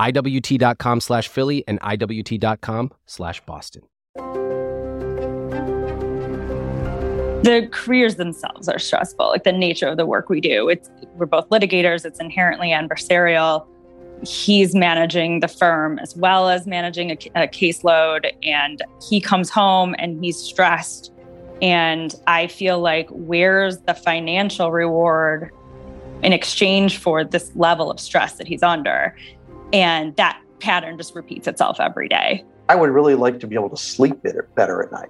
IWT.com slash Philly and IWT.com slash Boston. The careers themselves are stressful, like the nature of the work we do. It's we're both litigators, it's inherently adversarial he's managing the firm as well as managing a, a, caseload and he comes home and he's stressed and i feel like where's the financial reward in exchange for this level of stress that he's under and that pattern just repeats itself every day i would really like to be able to sleep better, better at night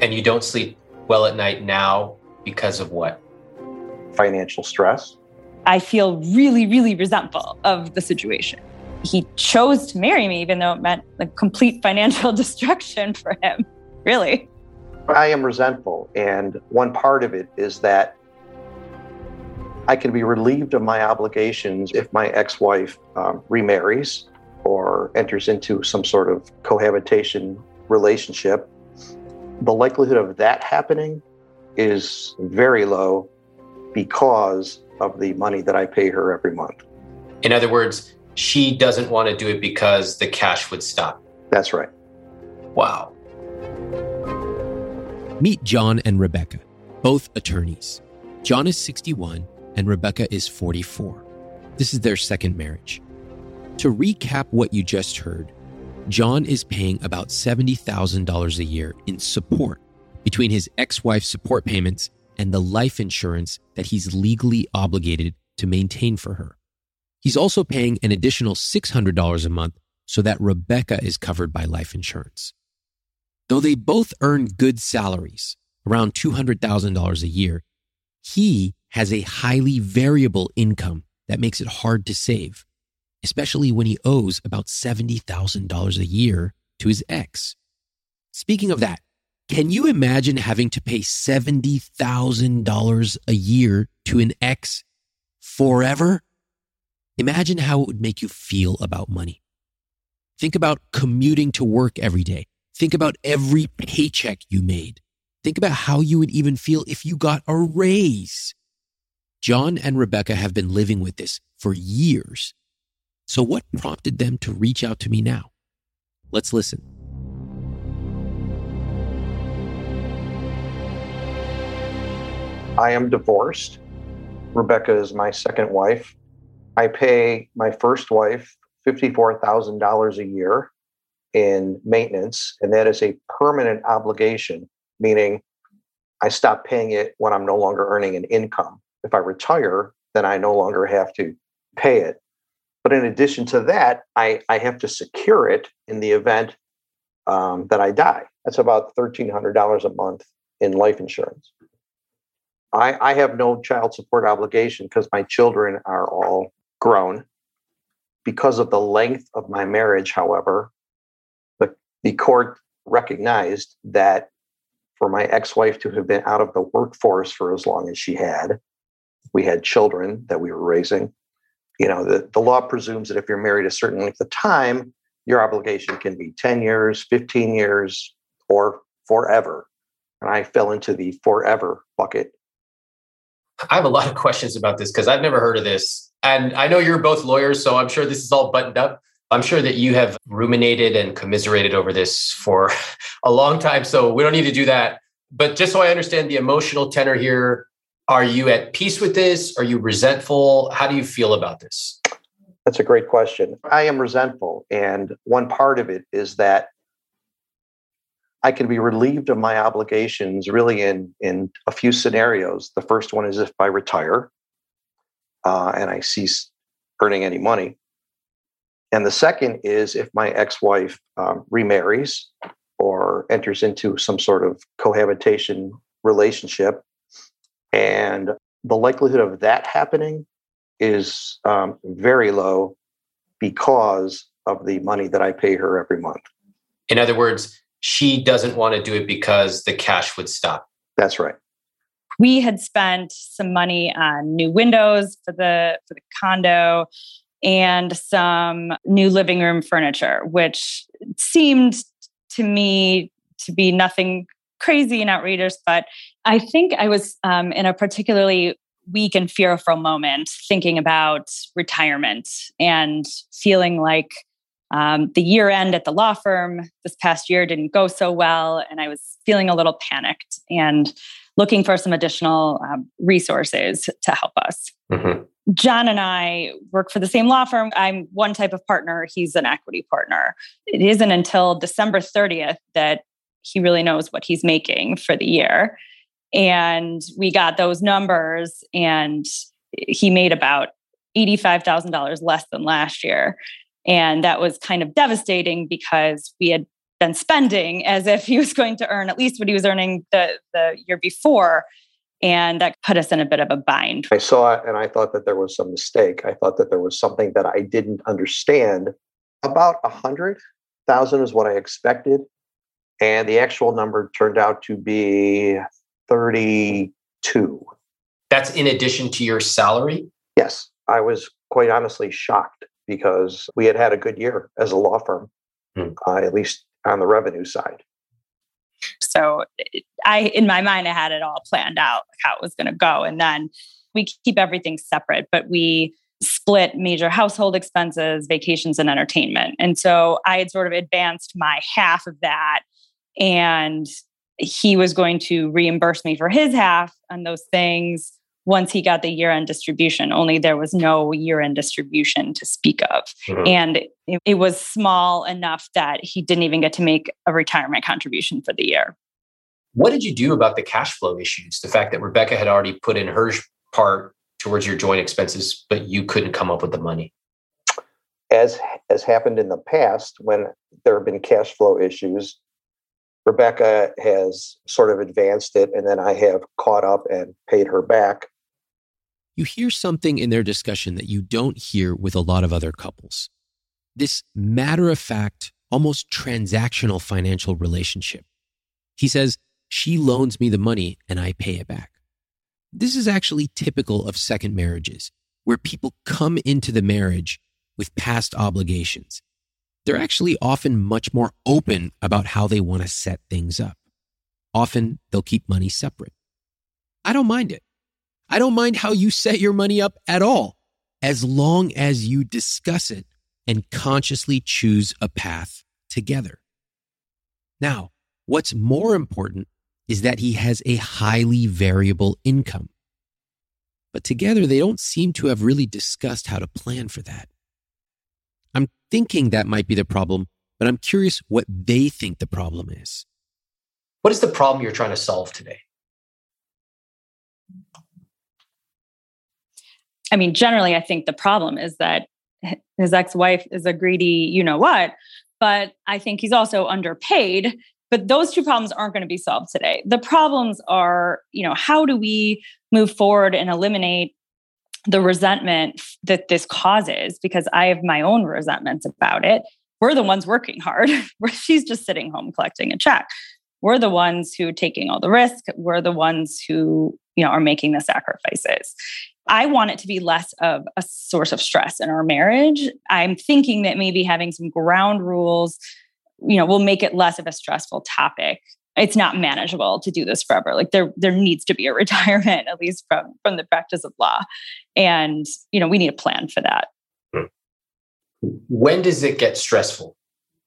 and you don't sleep well at night now because of what financial stress I feel really, really resentful of the situation. He chose to marry me, even though it meant like complete financial destruction for him. Really. I am resentful. And one part of it is that I can be relieved of my obligations if my ex wife um, remarries or enters into some sort of cohabitation relationship. The likelihood of that happening is very low because of the money that I pay her every month. In other words, she doesn't want to do it because the cash would stop. That's right. Wow. Meet John and Rebecca, both attorneys. John is 61 and Rebecca is 44. This is their second marriage. To recap what you just heard, John is paying about $70,000 a year in support between his ex wife's support payments and the life insurance that he's legally obligated to maintain for her. He's also paying an additional $600 a month so that Rebecca is covered by life insurance. Though they both earn good salaries, around $200,000 a year, he has a highly variable income that makes it hard to save, especially when he owes about $70,000 a year to his ex. Speaking of that, can you imagine having to pay $70,000 a year to an ex forever? Imagine how it would make you feel about money. Think about commuting to work every day. Think about every paycheck you made. Think about how you would even feel if you got a raise. John and Rebecca have been living with this for years. So, what prompted them to reach out to me now? Let's listen. I am divorced. Rebecca is my second wife. I pay my first wife $54,000 a year in maintenance, and that is a permanent obligation, meaning I stop paying it when I'm no longer earning an income. If I retire, then I no longer have to pay it. But in addition to that, I, I have to secure it in the event um, that I die. That's about $1,300 a month in life insurance. I, I have no child support obligation because my children are all grown. Because of the length of my marriage, however, the, the court recognized that for my ex wife to have been out of the workforce for as long as she had, we had children that we were raising. you know, the, the law presumes that if you're married a certain length of time, your obligation can be 10 years, 15 years, or forever. And I fell into the forever bucket. I have a lot of questions about this because I've never heard of this. And I know you're both lawyers, so I'm sure this is all buttoned up. I'm sure that you have ruminated and commiserated over this for a long time. So we don't need to do that. But just so I understand the emotional tenor here, are you at peace with this? Are you resentful? How do you feel about this? That's a great question. I am resentful. And one part of it is that I can be relieved of my obligations really in, in a few scenarios. The first one is if I retire uh, and I cease earning any money. And the second is if my ex wife um, remarries or enters into some sort of cohabitation relationship. And the likelihood of that happening is um, very low because of the money that I pay her every month. In other words, she doesn't want to do it because the cash would stop. That's right. We had spent some money on new windows for the for the condo and some new living room furniture, which seemed to me to be nothing crazy and outrageous. But I think I was um, in a particularly weak and fearful moment thinking about retirement and feeling like um, the year end at the law firm this past year didn't go so well. And I was feeling a little panicked and looking for some additional um, resources to help us. Mm-hmm. John and I work for the same law firm. I'm one type of partner, he's an equity partner. It isn't until December 30th that he really knows what he's making for the year. And we got those numbers, and he made about $85,000 less than last year. And that was kind of devastating because we had been spending as if he was going to earn at least what he was earning the, the year before. And that put us in a bit of a bind. I saw it and I thought that there was some mistake. I thought that there was something that I didn't understand. About a hundred thousand is what I expected. And the actual number turned out to be 32. That's in addition to your salary? Yes. I was quite honestly shocked because we had had a good year as a law firm, hmm. uh, at least on the revenue side. So I, in my mind, I had it all planned out how it was going to go, and then we keep everything separate, but we split major household expenses, vacations, and entertainment. And so I had sort of advanced my half of that, and he was going to reimburse me for his half on those things once he got the year end distribution, only there was no year end distribution to speak of. Mm-hmm. And it, it was small enough that he didn't even get to make a retirement contribution for the year. What did you do about the cash flow issues? The fact that Rebecca had already put in her part towards your joint expenses, but you couldn't come up with the money? As has happened in the past, when there have been cash flow issues, Rebecca has sort of advanced it, and then I have caught up and paid her back you hear something in their discussion that you don't hear with a lot of other couples. This matter of fact, almost transactional financial relationship. He says, She loans me the money and I pay it back. This is actually typical of second marriages, where people come into the marriage with past obligations. They're actually often much more open about how they want to set things up. Often they'll keep money separate. I don't mind it. I don't mind how you set your money up at all, as long as you discuss it and consciously choose a path together. Now, what's more important is that he has a highly variable income. But together, they don't seem to have really discussed how to plan for that. I'm thinking that might be the problem, but I'm curious what they think the problem is. What is the problem you're trying to solve today? I mean, generally, I think the problem is that his ex wife is a greedy, you know what, but I think he's also underpaid. But those two problems aren't going to be solved today. The problems are, you know, how do we move forward and eliminate the resentment that this causes? Because I have my own resentments about it. We're the ones working hard. She's just sitting home collecting a check. We're the ones who taking all the risk. We're the ones who, you know, are making the sacrifices I want it to be less of a source of stress in our marriage. I'm thinking that maybe having some ground rules, you know, will make it less of a stressful topic. It's not manageable to do this forever. Like there, there needs to be a retirement, at least from from the practice of law, and you know, we need a plan for that. When does it get stressful?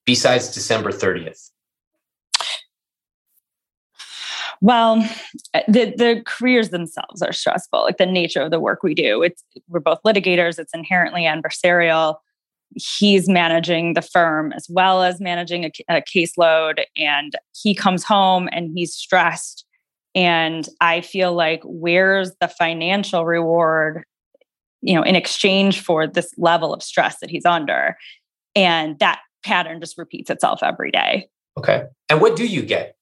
Besides December thirtieth. Well, the the careers themselves are stressful. Like the nature of the work we do. It's we're both litigators. It's inherently adversarial. He's managing the firm as well as managing a, a caseload, and he comes home and he's stressed. And I feel like where's the financial reward, you know, in exchange for this level of stress that he's under, and that pattern just repeats itself every day. Okay. And what do you get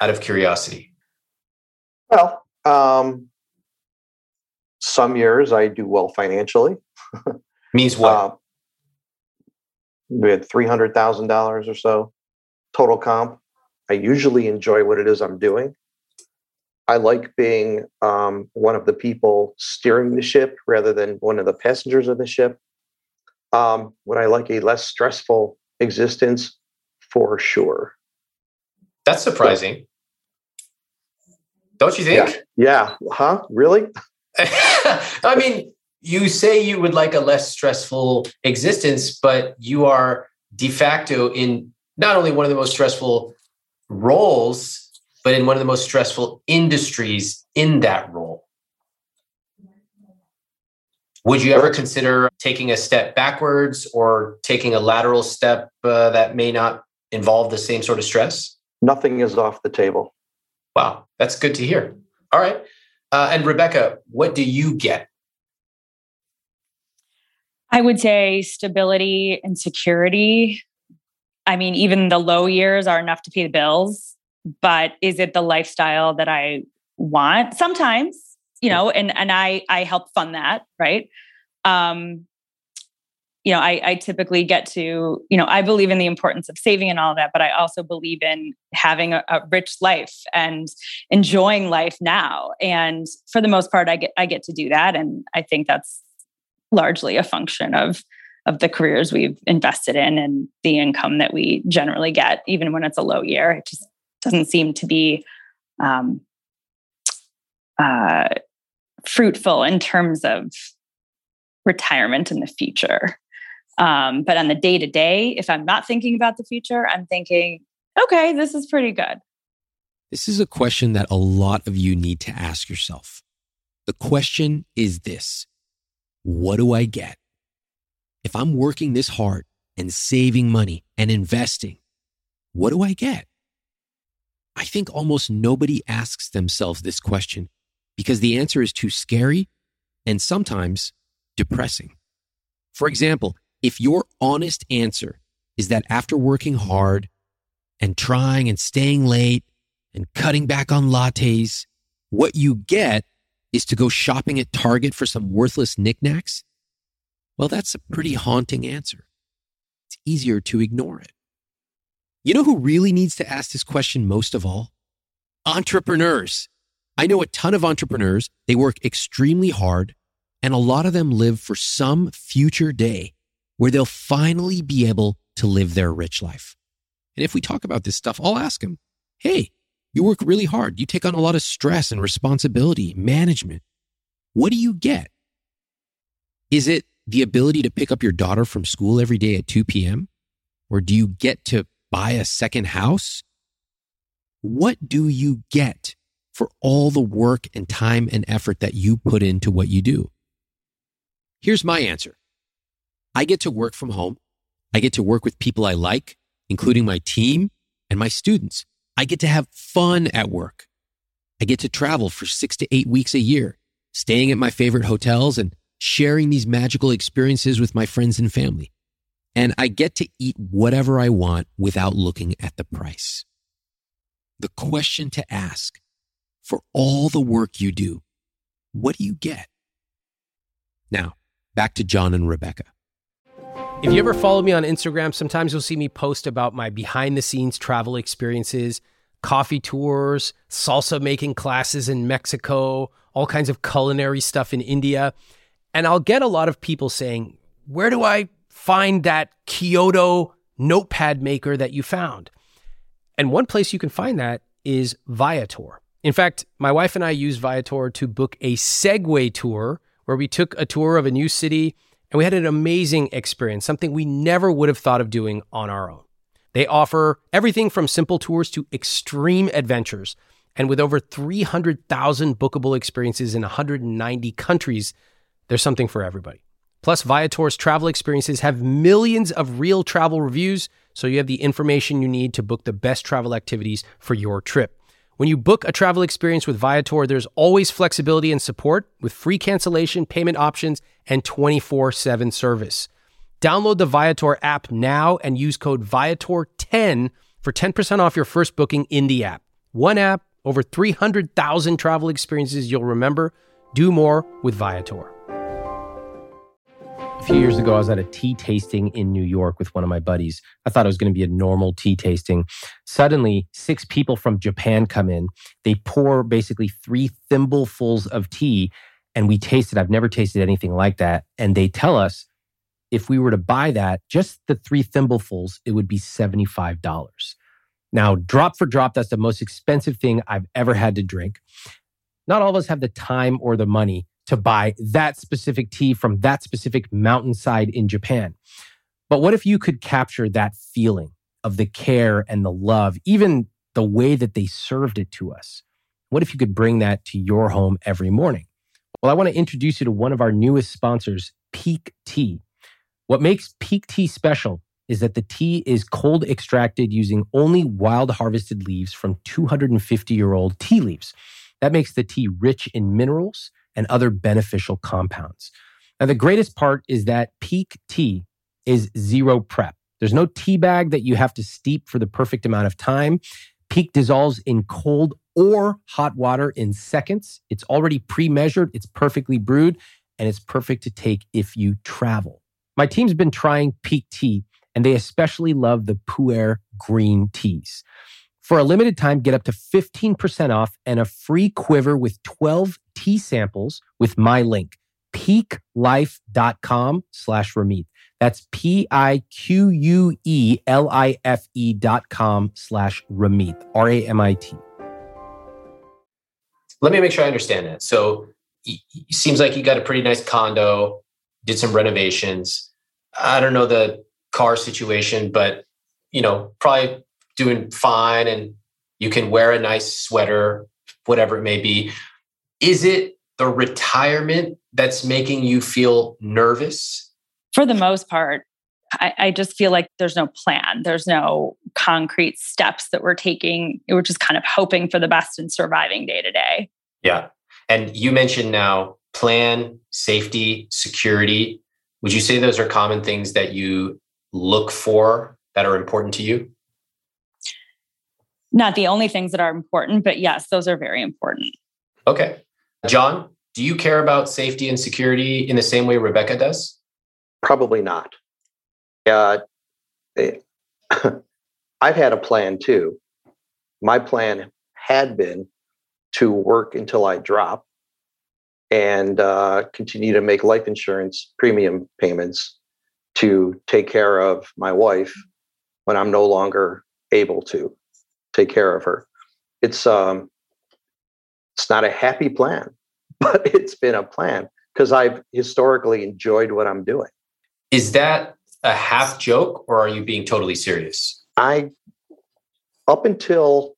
out of curiosity? Well, um, some years I do well financially. Means what? Uh, we had three hundred thousand dollars or so total comp. I usually enjoy what it is I'm doing. I like being um, one of the people steering the ship rather than one of the passengers of the ship. Um, would I like a less stressful existence? For sure. That's surprising. Don't you think? Yeah. yeah. Huh? Really? I mean, you say you would like a less stressful existence, but you are de facto in not only one of the most stressful roles, but in one of the most stressful industries in that role. Would you ever consider taking a step backwards or taking a lateral step uh, that may not involve the same sort of stress? Nothing is off the table. Wow, that's good to hear. All right. Uh, and Rebecca, what do you get? I would say stability and security. I mean, even the low years are enough to pay the bills, but is it the lifestyle that I want? Sometimes, you know, and and I I help fund that, right? Um, you know, I, I, typically get to, you know, I believe in the importance of saving and all of that, but I also believe in having a, a, rich life and enjoying life now. And for the most part, I get I get to do that, and I think that's largely a function of of the careers we've invested in and the income that we generally get, even when it's a low year. It just doesn't seem to be um, uh, fruitful in terms of retirement in the future. Um, but on the day to day, if I'm not thinking about the future, I'm thinking, okay, this is pretty good. This is a question that a lot of you need to ask yourself. The question is this What do I get? If I'm working this hard and saving money and investing, what do I get? I think almost nobody asks themselves this question because the answer is too scary and sometimes depressing. For example, if your honest answer is that after working hard and trying and staying late and cutting back on lattes, what you get is to go shopping at Target for some worthless knickknacks, well, that's a pretty haunting answer. It's easier to ignore it. You know who really needs to ask this question most of all? Entrepreneurs. I know a ton of entrepreneurs. They work extremely hard, and a lot of them live for some future day where they'll finally be able to live their rich life. And if we talk about this stuff, I'll ask them, Hey, you work really hard. You take on a lot of stress and responsibility, management. What do you get? Is it the ability to pick up your daughter from school every day at 2 p.m.? Or do you get to buy a second house? What do you get for all the work and time and effort that you put into what you do? Here's my answer I get to work from home. I get to work with people I like, including my team and my students. I get to have fun at work. I get to travel for six to eight weeks a year, staying at my favorite hotels and sharing these magical experiences with my friends and family. And I get to eat whatever I want without looking at the price. The question to ask for all the work you do, what do you get? Now, back to John and Rebecca. If you ever follow me on Instagram, sometimes you'll see me post about my behind the scenes travel experiences, coffee tours, salsa making classes in Mexico, all kinds of culinary stuff in India. And I'll get a lot of people saying, Where do I find that Kyoto notepad maker that you found? And one place you can find that is Viator. In fact, my wife and I used Viator to book a Segway tour where we took a tour of a new city and we had an amazing experience, something we never would have thought of doing on our own. They offer everything from simple tours to extreme adventures. And with over 300,000 bookable experiences in 190 countries, there's something for everybody. Plus, Viator's travel experiences have millions of real travel reviews, so you have the information you need to book the best travel activities for your trip. When you book a travel experience with Viator, there's always flexibility and support with free cancellation, payment options, and 24 7 service. Download the Viator app now and use code Viator10 for 10% off your first booking in the app. One app, over 300,000 travel experiences you'll remember. Do more with Viator A few years ago, I was at a tea tasting in New York with one of my buddies. I thought it was going to be a normal tea tasting. Suddenly, six people from Japan come in. They pour basically three thimblefuls of tea, and we tasted. I've never tasted anything like that. And they tell us if we were to buy that, just the three thimblefuls, it would be $75. Now, drop for drop, that's the most expensive thing I've ever had to drink. Not all of us have the time or the money to buy that specific tea from that specific mountainside in Japan. But what if you could capture that feeling of the care and the love, even the way that they served it to us? What if you could bring that to your home every morning? Well, I want to introduce you to one of our newest sponsors, Pique Tea. What makes Pique Tea special is that the tea is cold extracted using only wild harvested leaves from 250 year old tea leaves. That makes the tea rich in minerals and other beneficial compounds. Now, the greatest part is that Pique tea is zero prep. There's no tea bag that you have to steep for the perfect amount of time. Pique dissolves in cold or hot water in seconds. It's already pre measured, it's perfectly brewed, and it's perfect to take if you travel. My team's been trying Pique tea, and they especially love the Pu'er green teas. For a limited time, get up to 15% off and a free quiver with 12 tea samples with my link, piquelife.com slash Ramit. That's P-I-Q-U-E-L-I-F-E dot com slash Ramit, R-A-M-I-T. Let me make sure I understand that. So it seems like you got a pretty nice condo, did some renovations. I don't know the car situation, but you know, probably doing fine and you can wear a nice sweater, whatever it may be. Is it the retirement that's making you feel nervous? For the most part, I, I, just feel like there's no plan. There's no concrete steps that we're taking. We're just kind of hoping for the best and surviving day to day. Yeah. And you mentioned now plan, safety, security. Would you say those are common things that you look for that are important to you? Not the only things that are important, but yes, those are very important. Okay. John, do you care about safety and security in the same way Rebecca does? Probably not. Uh, I've had a plan too. My plan had been to work until I drop and uh, continue to make life insurance premium payments to take care of my wife when I'm no longer able to take care of her. It's um, it's not a happy plan, but it's been a plan because I've historically enjoyed what I'm doing. Is that a half joke or are you being totally serious? I, up until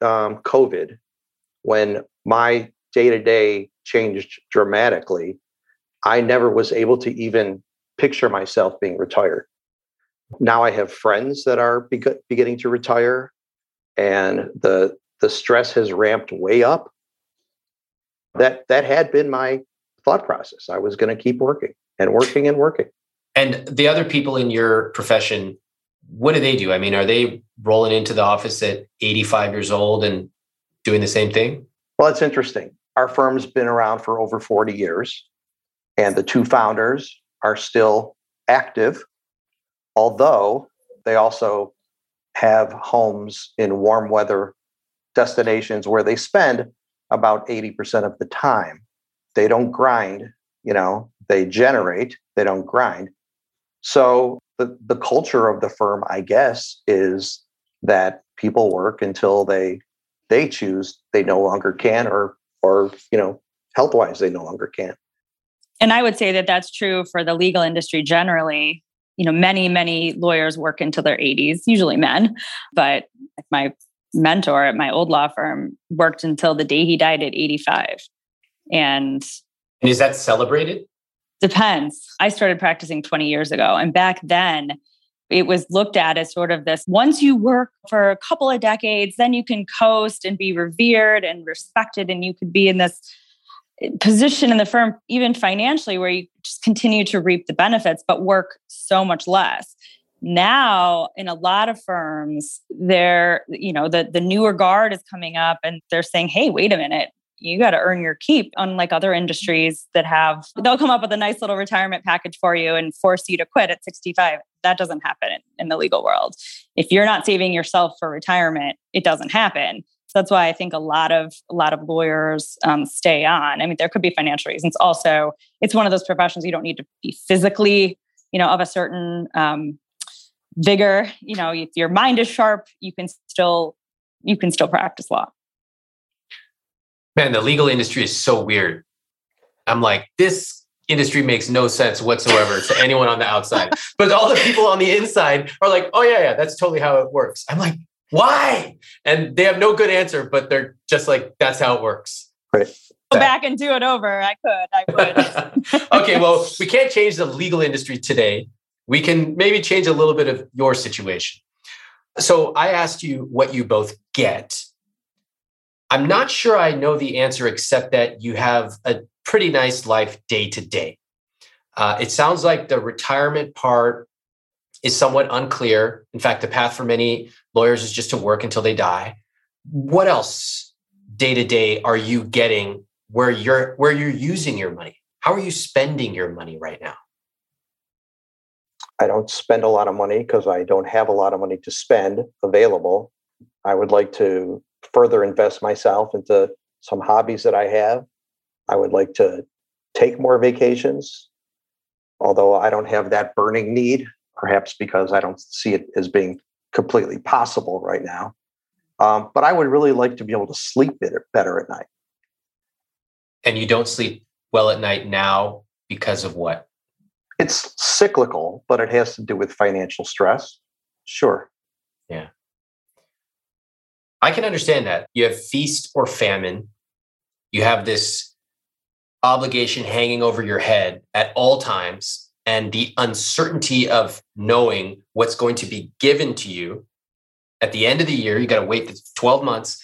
um, COVID, when my day to day changed dramatically, I never was able to even picture myself being retired. Now I have friends that are be- beginning to retire, and the the stress has ramped way up that that had been my thought process. I was going to keep working and working and working. And the other people in your profession, what do they do? I mean, are they rolling into the office at 85 years old and doing the same thing? Well, it's interesting. Our firm's been around for over 40 years, and the two founders are still active, although they also have homes in warm weather destinations where they spend about 80% of the time. They don't grind, you know, they generate, they don't grind. So the, the culture of the firm, I guess, is that people work until they they choose they no longer can or or you know health wise they no longer can. And i would say that that's true for the legal industry generally. You know many many lawyers work until their 80s usually men but my mentor at my old law firm worked until the day he died at 85 and and is that celebrated depends. I started practicing 20 years ago and back then it was looked at as sort of this once you work for a couple of decades then you can coast and be revered and respected and you could be in this eh, position in the firm even financially where you just continue to reap the benefits but work so much less. Now in a lot of firms they're you know the the newer guard is coming up and they're saying hey wait a minute you got to earn your keep unlike other industries that have they'll come up with a nice little retirement package for you and force you to quit at 65 that doesn't happen in the legal world if you're not saving yourself for retirement it doesn't happen so that's why I think a lot of a lot of lawyers um, stay on. I mean, there could be financial reasons. Also, it's one of those professions you don't need to be physically, you know, of a certain um, vigor. You know, if your mind is sharp, you can still you can still practice law. Man, the legal industry is so weird. I'm like, this industry makes no sense whatsoever to anyone on the outside. But all the people on the inside are like, oh yeah, yeah, that's totally how it works. I'm like, why? And they have no good answer, but they're just like, that's how it works. Right. Go back and do it over. I could. I would. okay, well, we can't change the legal industry today. We can maybe change a little bit of your situation. So I asked you what you both get. I'm not sure I know the answer, except that you have a pretty nice life day to day. Uh, it sounds like the retirement part is somewhat unclear. In fact, the path for many lawyers is just to work until they die. What else day to day are you getting where you're where you're using your money? How are you spending your money right now? I don't spend a lot of money because I don't have a lot of money to spend available. I would like to further invest myself into some hobbies that I have. I would like to take more vacations, although I don't have that burning need perhaps because I don't see it as being completely possible right now. Um, but I would really like to be able to sleep better, better at night. And you don't sleep well at night now because of what? It's cyclical, but it has to do with financial stress. Sure. Yeah. I can understand that. You have feast or famine. You have this obligation hanging over your head at all times and the uncertainty of knowing what's going to be given to you at the end of the year, you got to wait 12 months,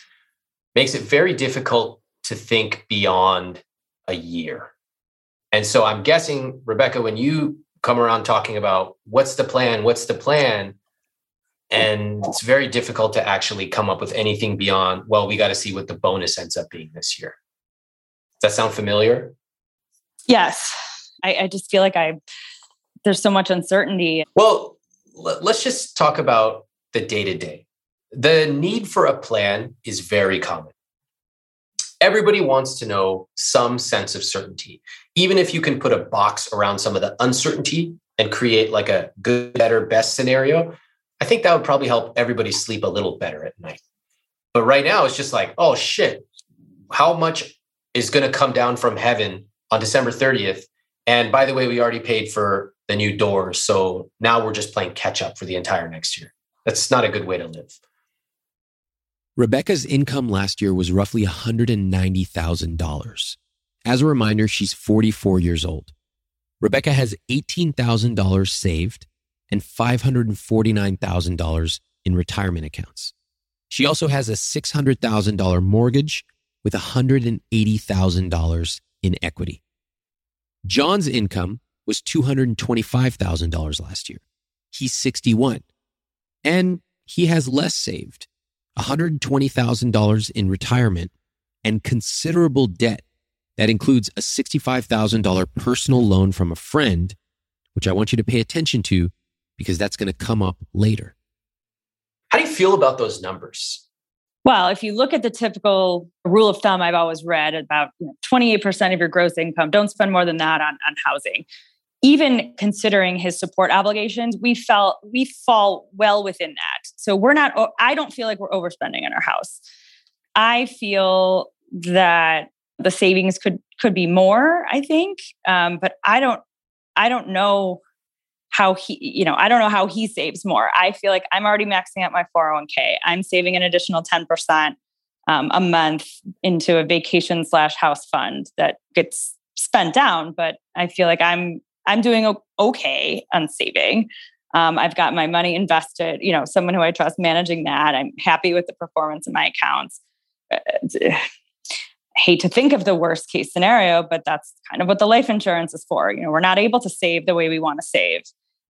makes it very difficult to think beyond a year. And so I'm guessing, Rebecca, when you come around talking about what's the plan, what's the plan, and it's very difficult to actually come up with anything beyond, well, we got to see what the bonus ends up being this year. Does that sound familiar? Yes. I, I just feel like I there's so much uncertainty. Well, let's just talk about the day to day. The need for a plan is very common. Everybody wants to know some sense of certainty. Even if you can put a box around some of the uncertainty and create like a good, better, best scenario, I think that would probably help everybody sleep a little better at night. But right now, it's just like, oh shit, how much is going to come down from heaven on December 30th? And by the way, we already paid for the new doors. So now we're just playing catch up for the entire next year. That's not a good way to live. Rebecca's income last year was roughly $190,000. As a reminder, she's 44 years old. Rebecca has $18,000 saved and $549,000 in retirement accounts. She also has a $600,000 mortgage with $180,000 in equity. John's income was $225,000 last year. He's 61 and he has less saved, $120,000 in retirement and considerable debt. That includes a $65,000 personal loan from a friend, which I want you to pay attention to because that's going to come up later. How do you feel about those numbers? Well, if you look at the typical rule of thumb, I've always read about 28% of your gross income. Don't spend more than that on, on housing. Even considering his support obligations, we felt we fall well within that. So we're not, I don't feel like we're overspending in our house. I feel that the savings could could be more, I think. Um, but I don't I don't know how he, you know, I don't know how he saves more. I feel like I'm already maxing out my 401k. I'm saving an additional 10% um, a month into a vacation slash house fund that gets spent down. But I feel like I'm I'm doing okay on saving. Um, I've got my money invested. You know, someone who I trust managing that. I'm happy with the performance of my accounts. Uh, hate to think of the worst case scenario, but that's kind of what the life insurance is for. You know, we're not able to save the way we want to save.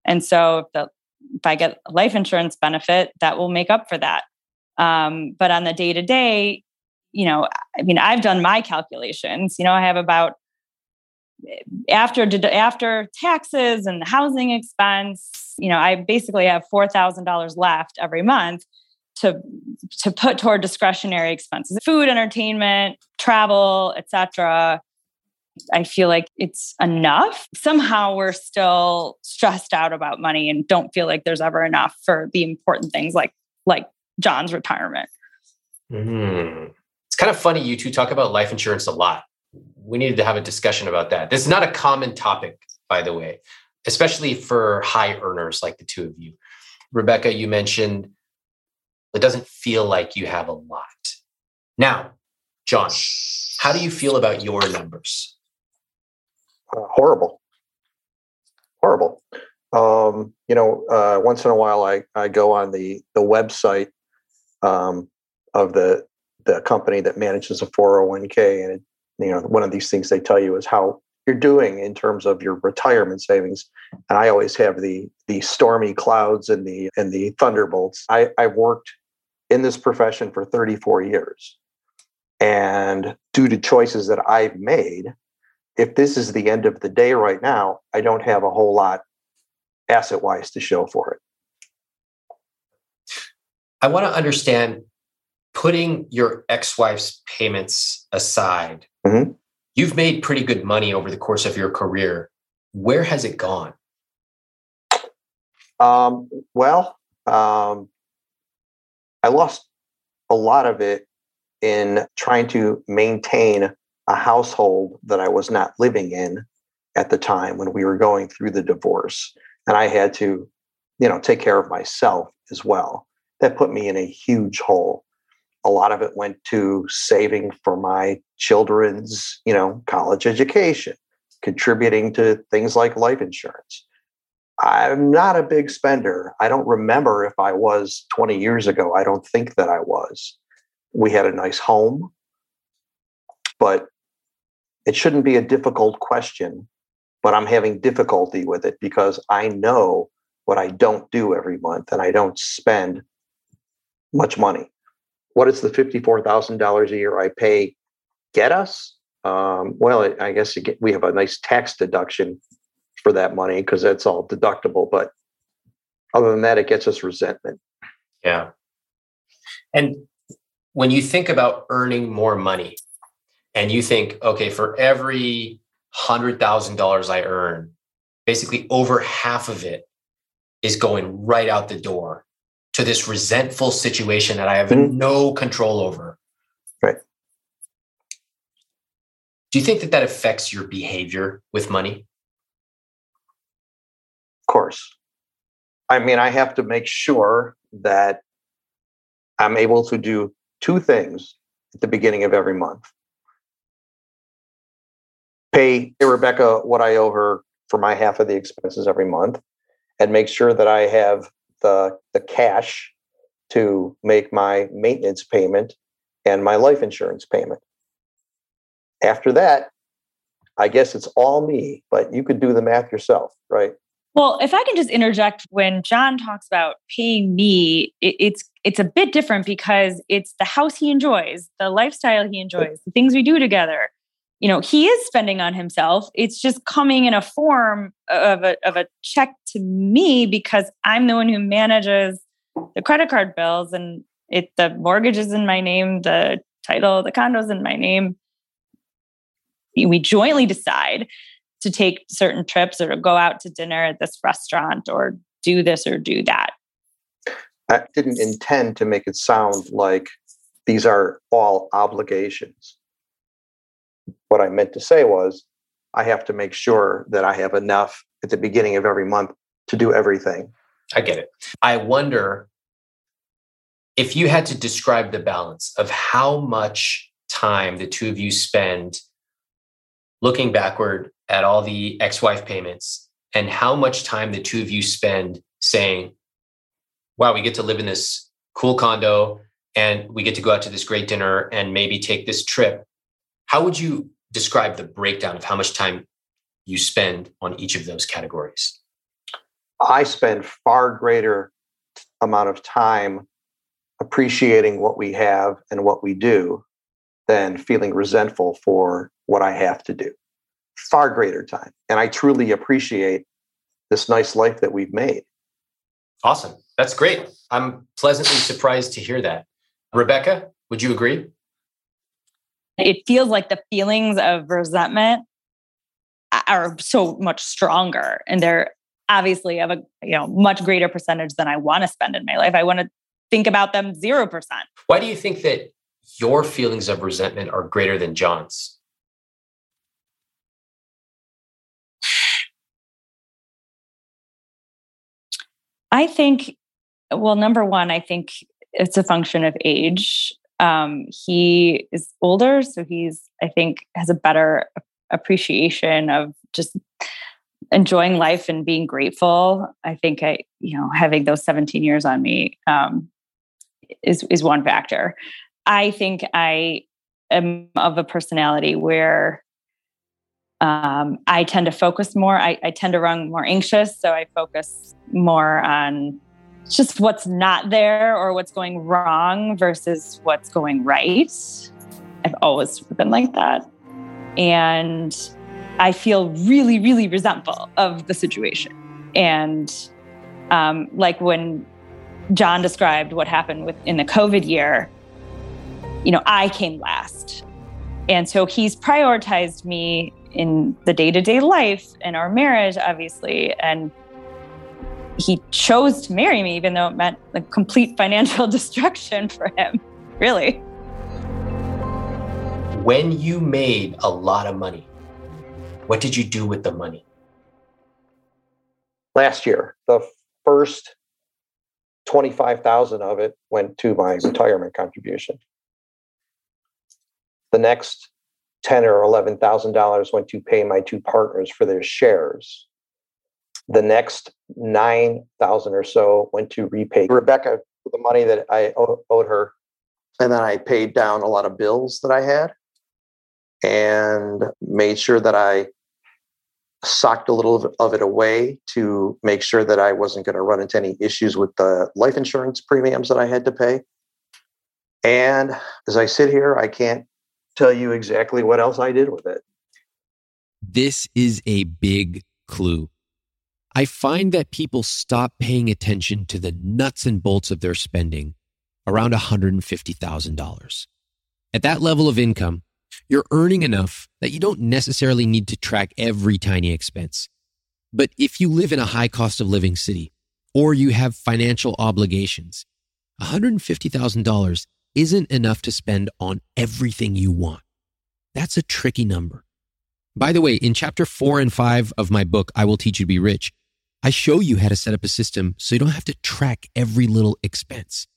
And so if, the, if I get life insurance benefit, that will make up for that. Um, but on the day to day, you know, I mean, I've done my calculations. You know, I have about after after taxes and housing expense. You know, I basically have four thousand dollars left every month to to put toward discretionary expenses, food, entertainment, travel, etc. I feel like it's enough. Somehow we're still stressed out about money and don't feel like there's ever enough for the important things like like John's retirement. Mm-hmm. It's kind of funny you two talk about life insurance a lot. We needed to have a discussion about that. This is not a common topic, by the way, especially for high earners like the two of you. Rebecca, you mentioned it doesn't feel like you have a lot. Now, John, how do you feel about your numbers? Uh, horrible, horrible. Um, you know, uh, once in a while, I I go on the the website um, of the the company that manages a 401k, and it, you know, one of these things they tell you is how you're doing in terms of your retirement savings. And I always have the the stormy clouds and the and the thunderbolts. I, I've worked in this profession for 34 years. And due to choices that I've made, if this is the end of the day right now, I don't have a whole lot asset wise to show for it. I want to understand putting your ex wife's payments aside, mm-hmm. you've made pretty good money over the course of your career. Where has it gone? Um, well, um, I lost a lot of it in trying to maintain a household that I was not living in at the time when we were going through the divorce. And I had to, you know, take care of myself as well. That put me in a huge hole. A lot of it went to saving for my children's, you know, college education, contributing to things like life insurance. I'm not a big spender. I don't remember if I was 20 years ago. I don't think that I was. We had a nice home, but it shouldn't be a difficult question, but I'm having difficulty with it because I know what I don't do every month and I don't spend much money. What does the $54,000 a year I pay get us? Um, well, I guess we have a nice tax deduction for that money because that's all deductible. But other than that, it gets us resentment. Yeah. And when you think about earning more money, and you think, okay, for every hundred thousand dollars I earn, basically over half of it is going right out the door to this resentful situation that I have mm-hmm. no control over. Right. Do you think that that affects your behavior with money? Of course. I mean, I have to make sure that I'm able to do two things at the beginning of every month pay Rebecca what I owe her for my half of the expenses every month and make sure that I have the the cash to make my maintenance payment and my life insurance payment. After that, I guess it's all me, but you could do the math yourself, right? Well, if I can just interject, when John talks about paying me, it, it's it's a bit different because it's the house he enjoys, the lifestyle he enjoys, the things we do together you know he is spending on himself it's just coming in a form of a, of a check to me because i'm the one who manages the credit card bills and It the mortgage is in my name, the title, the condo's in my name. We jointly decide to take certain trips or to go out to dinner at this restaurant or do this or do that. I didn't intend to make it sound like these are all obligations. What I meant to say was, I have to make sure that I have enough at the beginning of every month to do everything. I get it. I wonder if you had to describe the balance of how much time the two of you spend looking backward at all the ex wife payments and how much time the two of you spend saying, wow, we get to live in this cool condo and we get to go out to this great dinner and maybe take this trip. How would you describe the breakdown of how much time you spend on each of those categories? I spend far greater amount of time appreciating what we have and what we do than feeling resentful for what I have to do. Far greater time. And I truly appreciate this nice life that we've made. Awesome. That's great. I'm pleasantly surprised to hear that. Rebecca, would you agree? It feels like the feelings of resentment are so much stronger and they're obviously of a you know much greater percentage than I want to spend in my life. I want to think about them 0%. Why do you think that your feelings of resentment are greater than John's? I think, well, number one, I think it's a function of age. Um, he is older, so he's, I think, has a better appreciation of just enjoying life and being grateful. I think I, you know, having those 17 years on me um, is is one factor. I think I am of a personality where um, I tend to focus more. I, I tend to run more anxious, so I focus more on just what's not there or what's going wrong versus what's going right. I've always been like that. And I feel really, really resentful of the situation. And um, like when John described what happened with in the COVID year, you know, I came last. And so he's prioritized me in the day-to-day life and our marriage, obviously. And he chose to marry me, even though it meant like complete financial destruction for him, really. When you made a lot of money, what did you do with the money? Last year, the first 25,000 of it went to my retirement contribution. The next 10 or 11,000 dollars went to pay my two partners for their shares. The next 9,000 or so went to repay Rebecca the money that I owed her. And then I paid down a lot of bills that I had and made sure that I socked a little of it away to make sure that I wasn't going to run into any issues with the life insurance premiums that I had to pay. And as I sit here, I can't tell you exactly what else I did with it. This is a big clue. I find that people stop paying attention to the nuts and bolts of their spending around $150,000. At that level of income, you're earning enough that you don't necessarily need to track every tiny expense. But if you live in a high cost of living city or you have financial obligations, $150,000 isn't enough to spend on everything you want. That's a tricky number. By the way, in chapter four and five of my book, I Will Teach You to Be Rich, I show you how to set up a system so you don't have to track every little expense.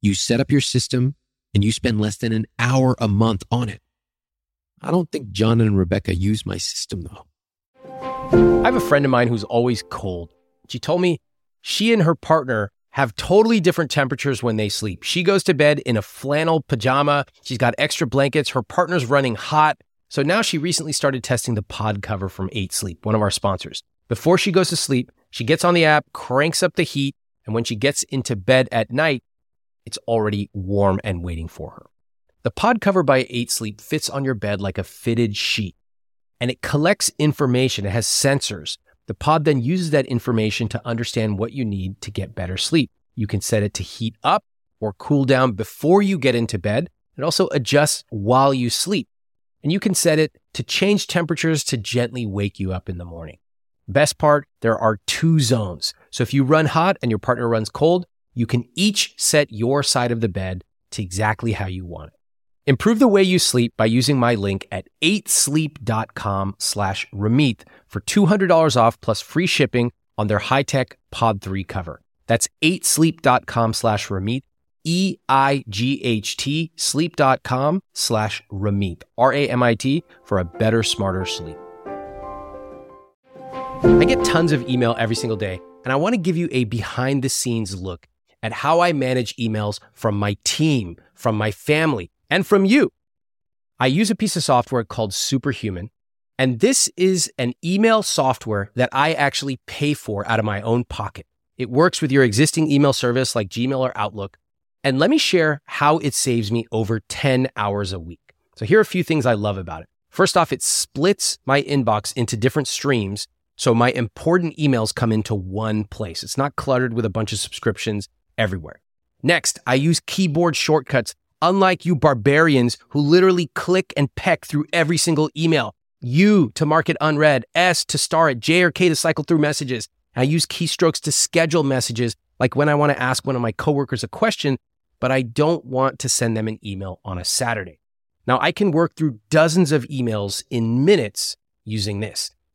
You set up your system and you spend less than an hour a month on it. I don't think John and Rebecca use my system though. I have a friend of mine who's always cold. She told me she and her partner have totally different temperatures when they sleep. She goes to bed in a flannel pajama. She's got extra blankets. Her partner's running hot. So now she recently started testing the pod cover from 8 Sleep, one of our sponsors. Before she goes to sleep, she gets on the app, cranks up the heat, and when she gets into bed at night, it's already warm and waiting for her. The pod cover by 8 Sleep fits on your bed like a fitted sheet, and it collects information. It has sensors. The pod then uses that information to understand what you need to get better sleep. You can set it to heat up or cool down before you get into bed. It also adjusts while you sleep. And you can set it to change temperatures to gently wake you up in the morning. Best part, there are two zones. So if you run hot and your partner runs cold, you can each set your side of the bed to exactly how you want it. Improve the way you sleep by using my link at 8sleep.com slash Ramit for $200 off plus free shipping on their high-tech Pod 3 cover. That's 8sleep.com slash Ramit, E-I-G-H-T, sleep.com slash Ramit, R-A-M-I-T, for a better, smarter sleep. I get tons of email every single day, and I want to give you a behind-the-scenes look at how I manage emails from my team, from my family, and from you. I use a piece of software called Superhuman, and this is an email software that I actually pay for out of my own pocket. It works with your existing email service like Gmail or Outlook. And let me share how it saves me over 10 hours a week. So here are a few things I love about it. First off, it splits my inbox into different streams. So my important emails come into one place. It's not cluttered with a bunch of subscriptions everywhere. Next, I use keyboard shortcuts, unlike you barbarians who literally click and peck through every single email. U to mark it unread, S to star it, J or K to cycle through messages. I use keystrokes to schedule messages, like when I want to ask one of my coworkers a question, but I don't want to send them an email on a Saturday. Now, I can work through dozens of emails in minutes using this.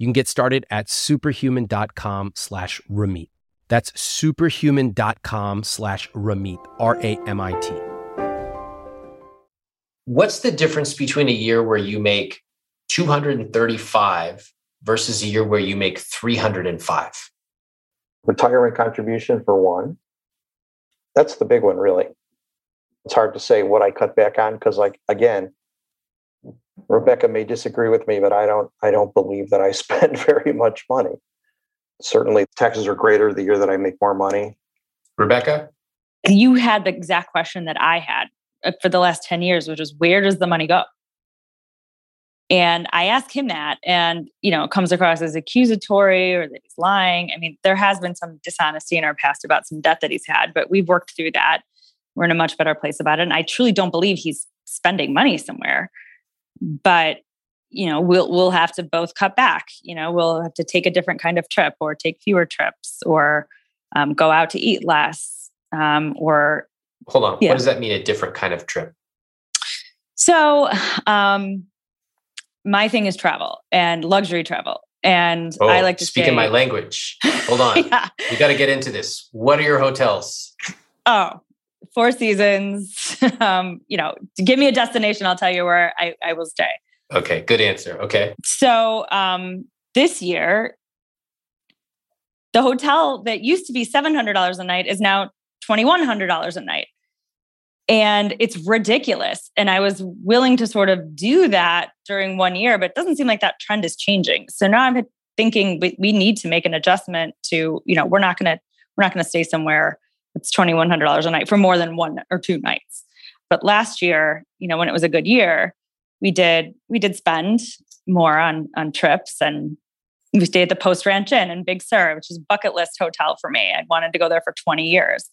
You can get started at superhuman.com slash Ramit. That's superhuman.com slash Ramit, R A M I T. What's the difference between a year where you make 235 versus a year where you make 305? Retirement contribution for one. That's the big one, really. It's hard to say what I cut back on because, like, again, Rebecca may disagree with me, but I don't. I don't believe that I spend very much money. Certainly, taxes are greater the year that I make more money. Rebecca, You had the exact question that I had uh, for the last 10 years, which is where does the money go? And I ask him that, and you know, it comes across as accusatory or that he's lying. I mean, there has been some dishonesty in our past about some debt that he's had, but we've worked through that. We're in a much better place about it. And I truly don't believe he's spending money somewhere. But you know, we'll we'll have to both cut back. You know, we'll have to take a different kind of trip, or take fewer trips, or um, go out to eat less, um, or hold on. Yeah. What does that mean? A different kind of trip? So, um, my thing is travel and luxury travel, and Oh, I like to speaking in my language. Hold on. yeah. We got to get into this. What are your hotels? Oh, Four Seasons. um, you know, give me a destination, I'll tell you where I, I will stay. Okay, good answer. Okay. So, um, this year, the hotel that used to be seven hundred dollars a night is now twenty one hundred dollars a night. And it's ridiculous. And I was willing to sort of do that during one year, but it doesn't seem like that trend is changing. So now I'm thinking we, we need to make an adjustment to, you know, we're not gonna we're not gonna stay somewhere that's twenty one hundred dollars a night for more than one or two nights. But last year, you know, when it was a good year, we did we did spend more on on trips and we stayed at the Post Ranch Inn in Big Sur, which is a bucket list hotel for me. I'd wanted to go there for 20 years.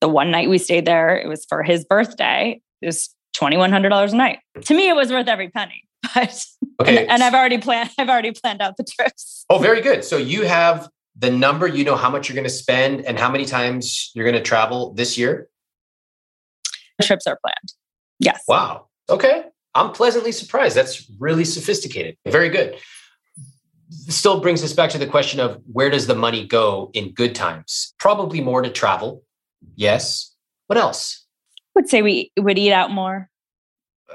The one night we stayed there, it was for his birthday. It was $2,100 a night. To me, it was worth every penny. But Okay. and, and I've already planned. I've already planned out the trips. Oh, very good. So you have the number, you know how much you're going to spend and how many times you're going to travel this year? Trips are planned. Yes. Wow. Okay. I'm pleasantly surprised. That's really sophisticated. Very good. Still brings us back to the question of where does the money go in good times? Probably more to travel. Yes. What else? would say we would eat out more.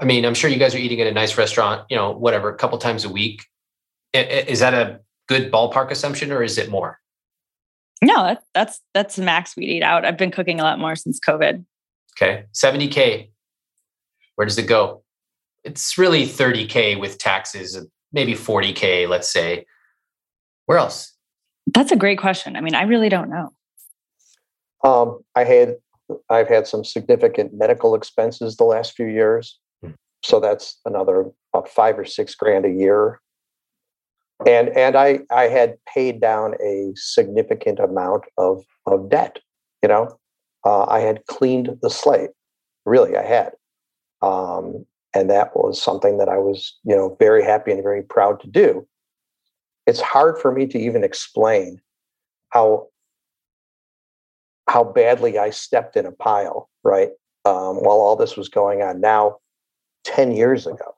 I mean, I'm sure you guys are eating at a nice restaurant, you know, whatever, a couple times a week. I- i- Is that a good ballpark assumption or is it more? No, that's that's the max we'd eat out. I've been cooking a lot more since COVID. Okay. 70K. Where does it go? it's really 30K with taxes, maybe 40K, let's say. Where else? That's a great question. I mean, I really don't know. Um, I had I've had some significant medical expenses the last few years. Hmm. So that's another about five or six grand a year. And and I I had paid down a significant amount of of debt. You know, uh, I had cleaned the slate. Really, I had. Um, and that was something that I was, you know, very happy and very proud to do. It's hard for me to even explain how how badly I stepped in a pile, right? Um, while all this was going on. Now, 10 years ago,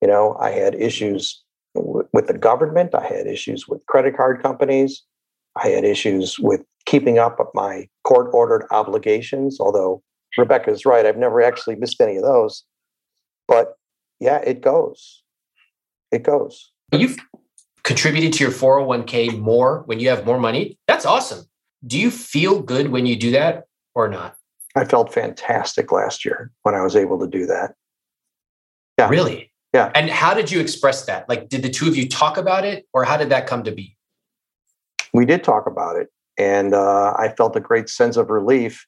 you know, I had issues w- with the government, I had issues with credit card companies, I had issues with keeping up with my court ordered obligations, although Rebecca's right, I've never actually missed any of those. But yeah, it goes. It goes. You've contributed to your 401k more when you have more money. That's awesome. Do you feel good when you do that or not? I felt fantastic last year when I was able to do that. Yeah. Really? Yeah. And how did you express that? Like, did the two of you talk about it or how did that come to be? We did talk about it. And uh, I felt a great sense of relief.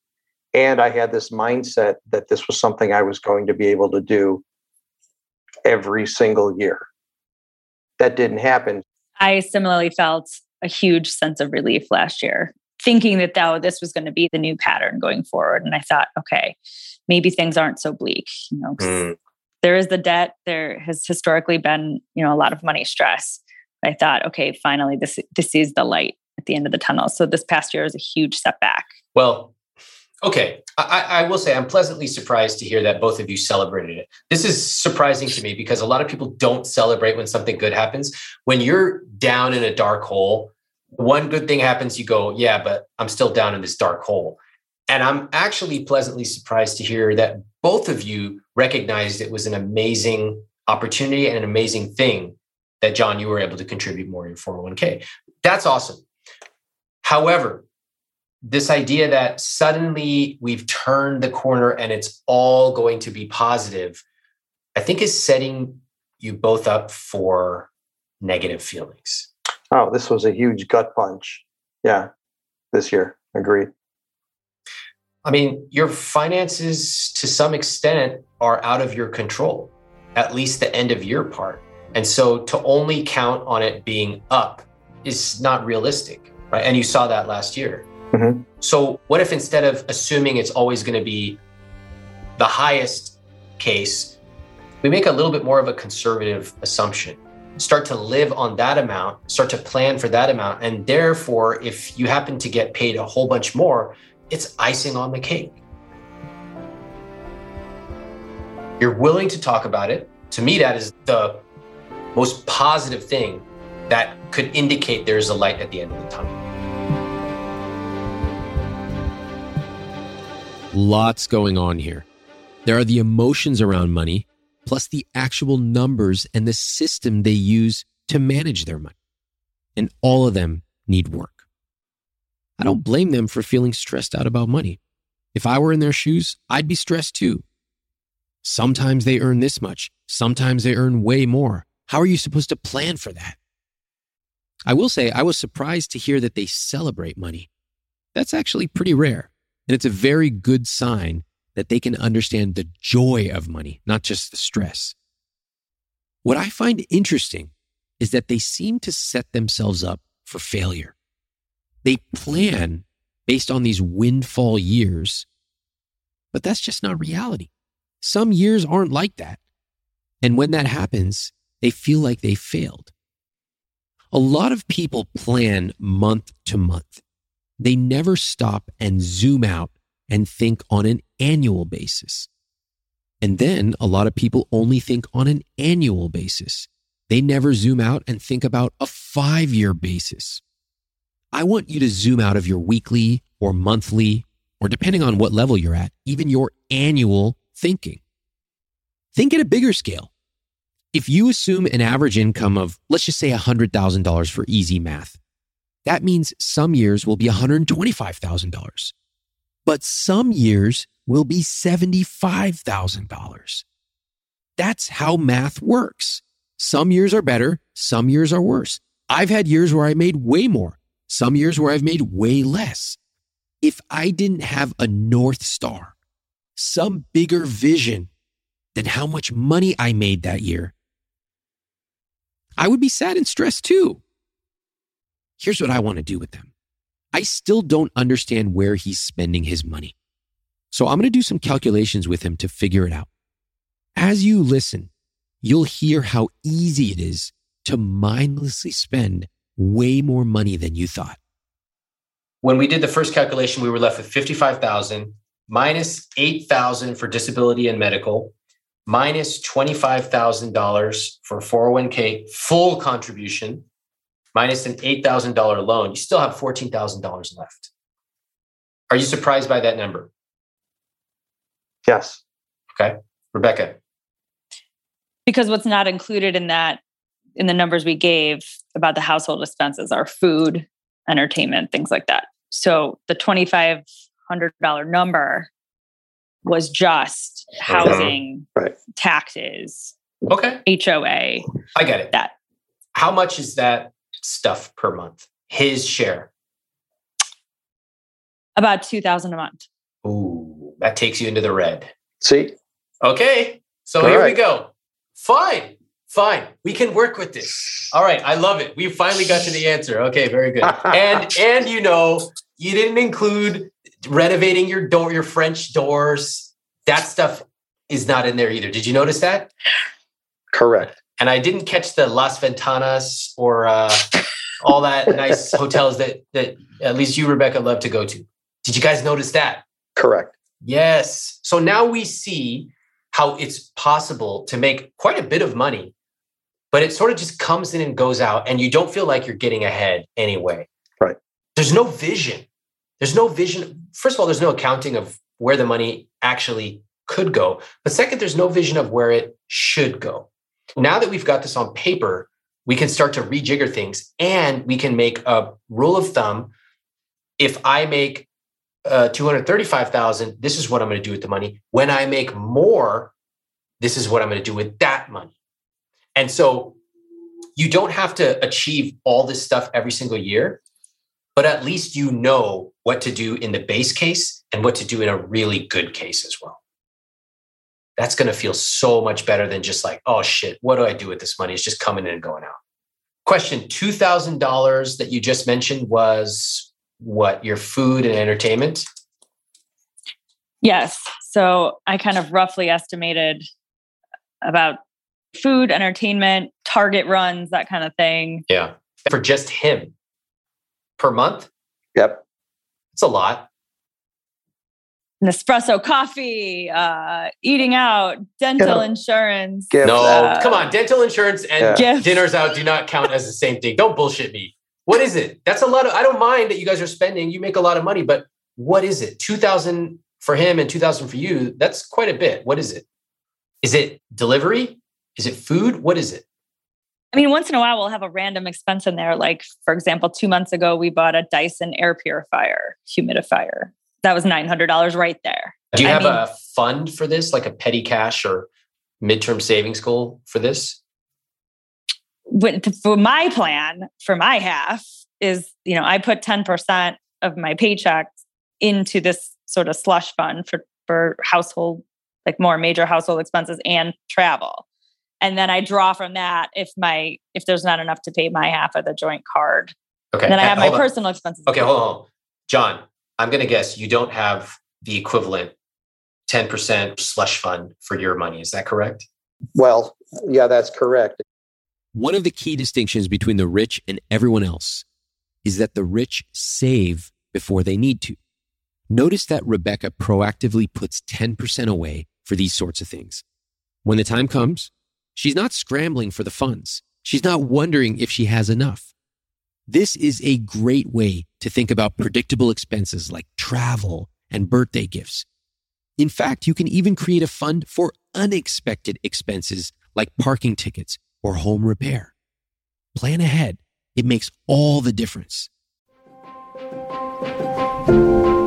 And I had this mindset that this was something I was going to be able to do every single year. That didn't happen. I similarly felt a huge sense of relief last year thinking that that this was going to be the new pattern going forward. And I thought, okay, maybe things aren't so bleak. You know, mm. There is the debt. There has historically been, you know, a lot of money stress. I thought, okay, finally, this this is the light at the end of the tunnel. So this past year is a huge setback. Well, okay, I, I will say I'm pleasantly surprised to hear that both of you celebrated it. This is surprising to me because a lot of people don't celebrate when something good happens. When you're down in a dark hole one good thing happens, you go, yeah, but I'm still down in this dark hole. And I'm actually pleasantly surprised to hear that both of you recognized it was an amazing opportunity and an amazing thing that, John, you were able to contribute more in 401k. That's awesome. However, this idea that suddenly we've turned the corner and it's all going to be positive, I think is setting you both up for negative feelings oh, this was a huge gut punch. Yeah, this year. Agreed. I mean, your finances to some extent are out of your control, at least the end of year part. And so to only count on it being up is not realistic, right? And you saw that last year. Mm-hmm. So, what if instead of assuming it's always going to be the highest case, we make a little bit more of a conservative assumption? start to live on that amount, start to plan for that amount. And therefore, if you happen to get paid a whole bunch more, it's icing on the cake. You're willing to talk about it. To me, that is the most positive thing that could indicate there's a light at the end of the tunnel. Lots going on here. There are the emotions around money, plus the actual numbers and the system they use to manage their money. And all of them need work. I don't blame them for feeling stressed out about money. If I were in their shoes, I'd be stressed too. Sometimes they earn this much, sometimes they earn way more. How are you supposed to plan for that? I will say I was surprised to hear that they celebrate money. That's actually pretty rare. And it's a very good sign that they can understand the joy of money, not just the stress. What I find interesting is that they seem to set themselves up for failure. They plan based on these windfall years, but that's just not reality. Some years aren't like that. And when that happens, they feel like they failed. A lot of people plan month to month. They never stop and zoom out and think on an annual basis. And then a lot of people only think on an annual basis. They never zoom out and think about a five year basis. I want you to zoom out of your weekly or monthly, or depending on what level you're at, even your annual thinking. Think at a bigger scale. If you assume an average income of, let's just say $100,000 for easy math, that means some years will be $125,000 but some years will be $75,000. That's how math works. Some years are better, some years are worse. I've had years where I made way more, some years where I've made way less. If I didn't have a North Star, some bigger vision than how much money I made that year, I would be sad and stressed too. Here's what I want to do with them. I still don't understand where he's spending his money. So I'm going to do some calculations with him to figure it out. As you listen, you'll hear how easy it is to mindlessly spend way more money than you thought. When we did the first calculation, we were left with 55,000 minus 8,000 for disability and medical, minus $25,000 for 401k full contribution, minus an $8,000 loan. You still have $14,000 left. Are you surprised by that number? Yes. Okay. Rebecca. Because what's not included in that, in the numbers we gave about the household expenses are food, entertainment, things like that. So the $2,500 number was just uh-huh. housing, Right. taxes, Okay. HOA, I get it. that. How much is that stuff per month? His share. About 2000 a month. Ooh, that takes you into the red. See, Okay. So All here we go. Fine. Fine. We can work with this. All right. I love it. We finally got to the answer. Okay, very good. And and you know, you didn't include renovating your door, your French doors. That stuff is not in there either. Did you notice that? correct. And I didn't catch the Las Ventanas or uh, all that nice hotels that that at least you, Rebecca, love to go to. Did you guys notice that? Correct. Yes. So now we see how it's possible to make quite a bit of money, but it sort of just comes in and goes out, and you don't feel like you're getting ahead anyway. Right. There's no vision. There's no vision. First of all, there's no accounting of where the money actually could go. But second, there's no vision of where it should go. Now that we've got this on paper, we can start to rejigger things and we can make a rule of thumb. If I make uh, 235,000, this is what I'm going to do with the money. When I make more, this is what I'm going to do with that money. And so you don't have to achieve all this stuff every single year, but at least you know what to do in the base case and what to do in a really good case as well. That's going to feel so much better than just like, oh shit, what do I do with this money? It's just coming in and going out. Question $2,000 that you just mentioned was what your food and entertainment Yes. So I kind of roughly estimated about food, entertainment, target runs, that kind of thing. yeah for just him per month Yep. It's a lot Nespresso coffee, uh, eating out, dental Yeah. insurance. Gifts. no Uh, come on dental insurance and Yeah. Dinners out do not count as the same thing don't bullshit me what is it that's a lot of i don't mind that you guys are spending you make a lot of money but what is it 2000 for him and 2000 for you that's quite a bit what is it is it delivery is it food what is it I mean, once in a while, we'll have a random expense in there. Like, for example, two months ago, we bought a Dyson air purifier, humidifier. That was $900 right there. do you I have mean- a fund for this like a petty cash or midterm savings goal for this for my plan, for my half, is, you know, I put 10% of my paycheck into this sort of slush fund for, for household, like more major household expenses and travel. And then I draw from that if my if there's not enough to pay my half of the joint card. okay And then I have my on. personal expenses. Okay, hold on. John, I'm going to guess you don't have the equivalent 10% slush fund for your money. Is that correct? Well, yeah, that's correct. One of the key distinctions between the rich and everyone else is that the rich save before they need to. Notice that Rebecca proactively puts 10% away for these sorts of things. When the time comes, she's not scrambling for the funds. She's not wondering if she has enough. This is a great way to think about predictable expenses like travel and birthday gifts. In fact, you can even create a fund for unexpected expenses like parking tickets or home repair. Plan ahead. It makes all the difference.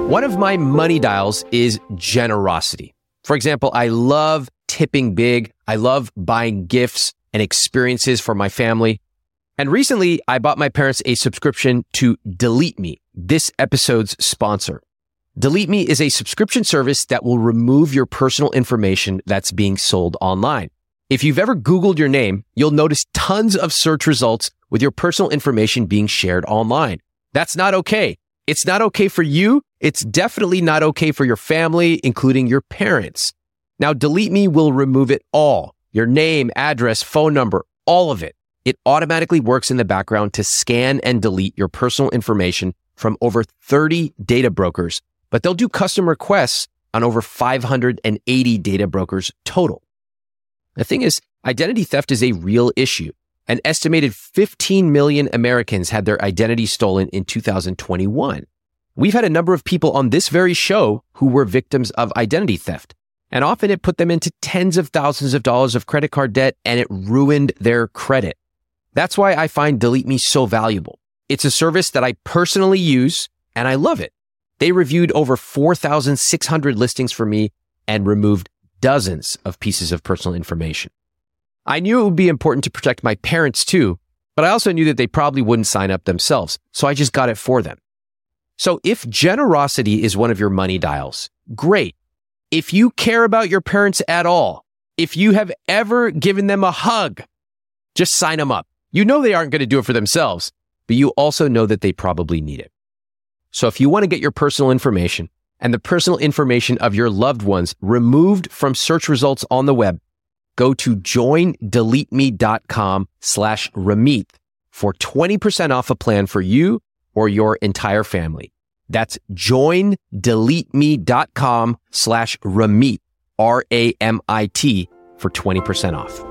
One of my money dials is generosity. For example, I love tipping big. I love buying gifts and experiences for my family. And recently, I bought my parents a subscription to Delete Me, this episode's sponsor. Delete Me is a subscription service that will remove your personal information that's being sold online. If you've ever Googled your name, you'll notice tons of search results with your personal information being shared online. That's not okay. It's not okay for you. It's definitely not okay for your family, including your parents. Now, Delete Me will remove it all your name, address, phone number, all of it. It automatically works in the background to scan and delete your personal information from over 30 data brokers, but they'll do custom requests on over 580 data brokers total. The thing is, identity theft is a real issue. An estimated 15 million Americans had their identity stolen in 2021. We've had a number of people on this very show who were victims of identity theft. And often it put them into tens of thousands of dollars of credit card debt and it ruined their credit. That's why I find Delete Me so valuable. It's a service that I personally use and I love it. They reviewed over 4,600 listings for me and removed dozens of pieces of personal information. I knew it would be important to protect my parents too, but I also knew that they probably wouldn't sign up themselves. So I just got it for them. So if generosity is one of your money dials, great. If you care about your parents at all, if you have ever given them a hug, just sign them up. You know they aren't going to do it for themselves, but you also know that they probably need it. So if you want to get your personal information and the personal information of your loved ones removed from search results on the web, go to joindeleteme.com slash Ramit for 20% off a plan for you or your entire family. That's joindeleteme.com slash Ramit, R-A-M-I-T for 20% off.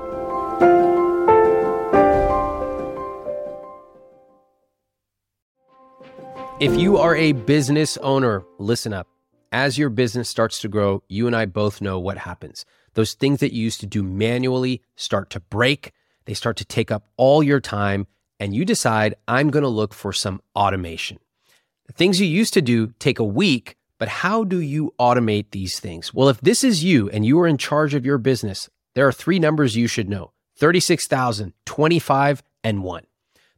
If you are a business owner, listen up. As your business starts to grow, you and I both know what happens. Those things that you used to do manually start to break, they start to take up all your time, and you decide, I'm going to look for some automation. The things you used to do take a week, but how do you automate these things? Well, if this is you and you are in charge of your business, there are three numbers you should know 36,000, 25, and 1.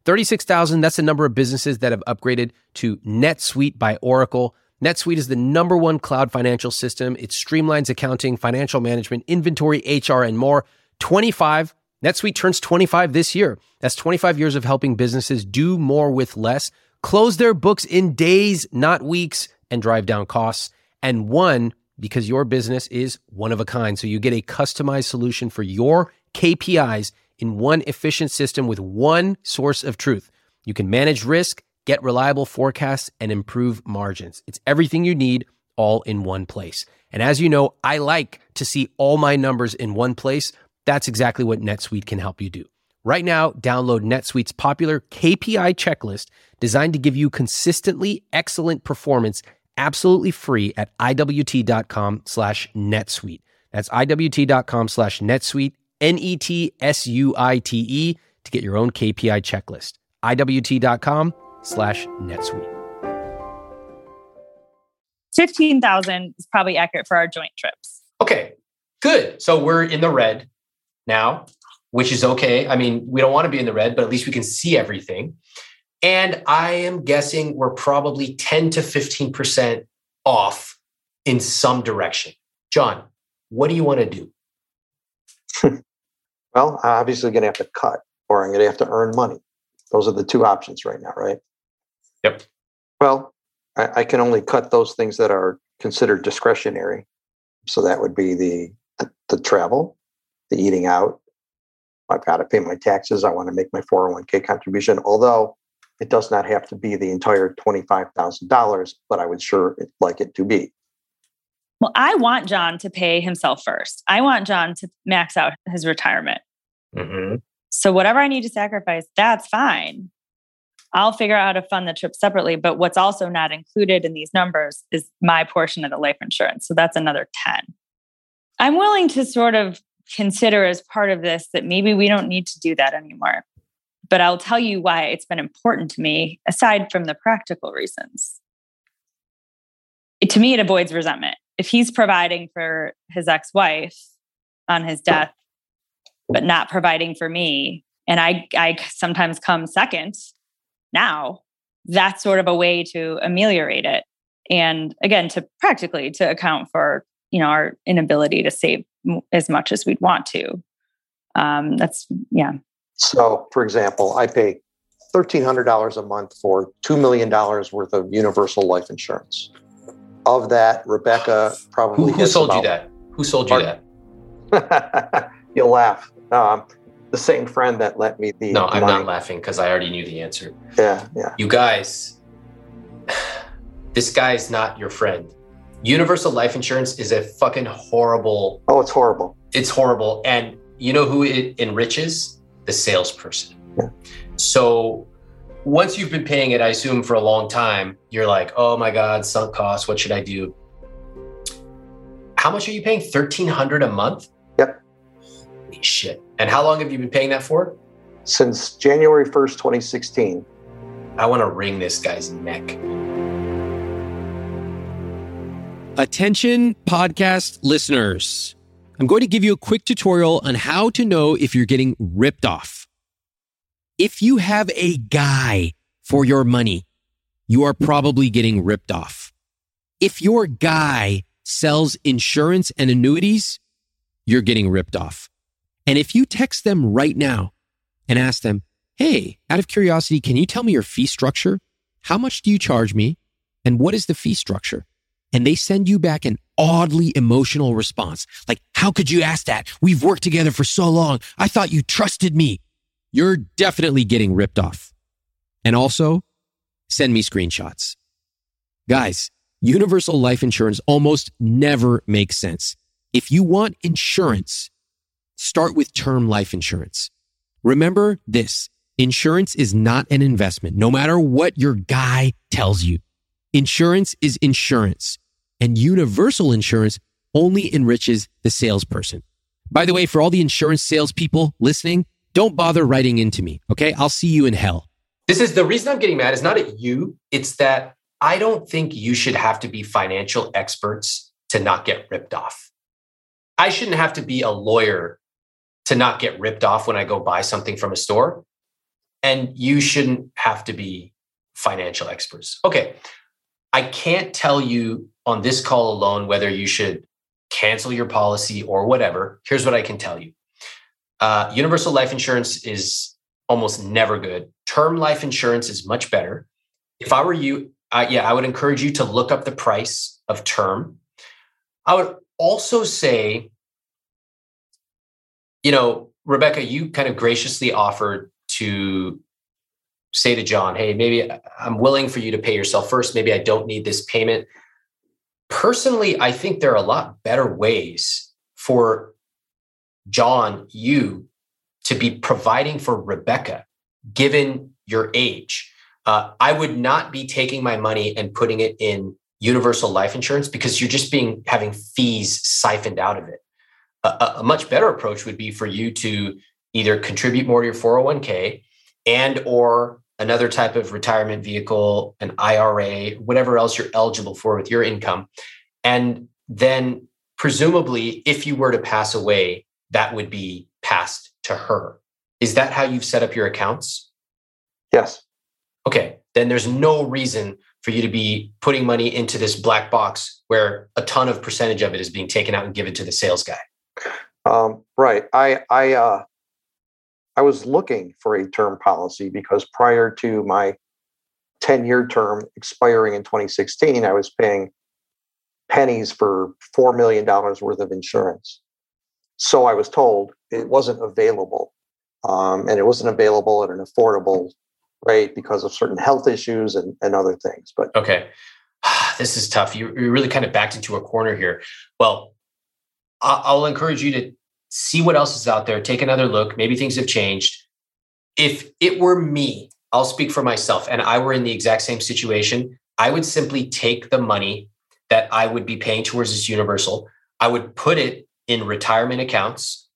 36,000, that's the number of businesses that have upgraded to NetSuite by Oracle. NetSuite is the number one cloud financial system. It streamlines accounting, financial management, inventory, HR, and more. 25, NetSuite turns 25 this year. That's 25 years of helping businesses do more with less, close their books in days, not weeks, and drive down costs. And one, because your business is one of a kind. So you get a customized solution for your KPIs in one efficient system with one source of truth. You can manage risk, get reliable forecasts, and improve margins. It's everything you need all in one place. And as you know, I like to see all my numbers in one place. That's exactly what NetSuite can help you do. Right now, download NetSuite's popular KPI checklist designed to give you consistently excellent performance absolutely free at iwt.com slash netsuite. That's iwt.com slash netsuite N E T S U I T E, to get your own KPI checklist. IWT.com slash NetSuite. 15,000 is probably accurate for our joint trips. Okay, good. So we're in the red now, which is okay. I mean, we don't want to be in the red, but at least we can see everything. And I am guessing we're probably 10 to 15% off in some direction. John, what do you want to do? well, I'm obviously going to have to cut or I'm going to have to earn money. Those are the two options right now, right? Yep. Well, I, I can only cut those things that are considered discretionary. So that would be the, the, the travel, the eating out. I've got to pay my taxes. I want to make my 401k contribution, although it does not have to be the entire $25,000, but I would sure like it to be. Well, I want John to pay himself first. I want John to max out his retirement. Mm-hmm. So, whatever I need to sacrifice, that's fine. I'll figure out how to fund the trip separately. But what's also not included in these numbers is my portion of the life insurance. So, that's another 10. I'm willing to sort of consider as part of this that maybe we don't need to do that anymore. But I'll tell you why it's been important to me, aside from the practical reasons. It, to me, it avoids resentment if he's providing for his ex-wife on his death, but not providing for me. And I, I sometimes come second now. That's sort of a way to ameliorate it. And again, to practically to account for, you know, our inability to save as much as we'd want to. Um, that's, yeah. So, for example, I pay $1,300 a month for $2 million worth of universal life insurance. Of that, Rebecca probably. Who, who sold you that? Who sold you that? You'll laugh. Um, the same friend that let me the. No, I'm not laughing because I already knew the answer. Yeah, yeah. You guys, this guy's not your friend. Universal life insurance is a fucking horrible. Oh, it's horrible. It's horrible. And you know who it enriches? The salesperson. Yeah. So once you've been paying it, I assume for a long time, you're like, oh my God, sunk costs. What should I do? How much are you paying? 1300 a month? Yep. Holy shit. And how long have you been paying that for? Since January 1st, 2016. I want to wring this guy's neck. Attention, podcast listeners. I'm going to give you a quick tutorial on how to know if you're getting ripped off. If you have a guy for your money, you are probably getting ripped off. If your guy sells insurance and annuities, you're getting ripped off. And if you text them right now and ask them, Hey, out of curiosity, can you tell me your fee structure? How much do you charge me? And what is the fee structure? And they send you back an oddly emotional response. Like, how could you ask that? We've worked together for so long. I thought you trusted me. You're definitely getting ripped off. And also, send me screenshots. Guys, universal life insurance almost never makes sense. If you want insurance, start with term life insurance. Remember this. Insurance is not an investment, no matter what your guy tells you. Insurance is insurance and universal insurance only enriches the salesperson. By the way, for all the insurance salespeople listening, don't bother writing into me. Okay. I'll see you in hell. This is the reason I'm getting mad is not at you. It's that I don't think you should have to be financial experts to not get ripped off. I shouldn't have to be a lawyer to not get ripped off when I go buy something from a store. And you shouldn't have to be financial experts. Okay. I can't tell you on this call alone whether you should cancel your policy or whatever. Here's what I can tell you uh, universal life insurance is almost never good. Term life insurance is much better. If I were you, uh, yeah, I would encourage you to look up the price of term. I would also say, you know, Rebecca, you kind of graciously offered to say to John, hey, maybe I'm willing for you to pay yourself first. Maybe I don't need this payment. Personally, I think there are a lot better ways for John, you to be providing for Rebecca, given your age. Uh, I would not be taking my money and putting it in universal life insurance because you're just being having fees siphoned out of it. A, a much better approach would be for you to either contribute more to your 401k and or another type of retirement vehicle, an IRA, whatever else you're eligible for with your income. And then presumably if you were to pass away, that would be passed to her. Is that how you've set up your accounts? Yes. Okay, then there's no reason for you to be putting money into this black box where a ton of percentage of it is being taken out and given to the sales guy. Um, right. I I uh, I was looking for a term policy because prior to my 10 year term expiring in 2016, I was paying pennies for $4 million worth of insurance. So I was told it wasn't available. Um, and it wasn't available at an affordable rate because of certain health issues and, and other things. But okay, this is tough. You, you really kind of backed into a corner here. Well, I'll encourage you to see what else is out there, take another look. Maybe things have changed. If it were me, I'll speak for myself, and I were in the exact same situation, I would simply take the money that I would be paying towards this universal, I would put it in retirement accounts,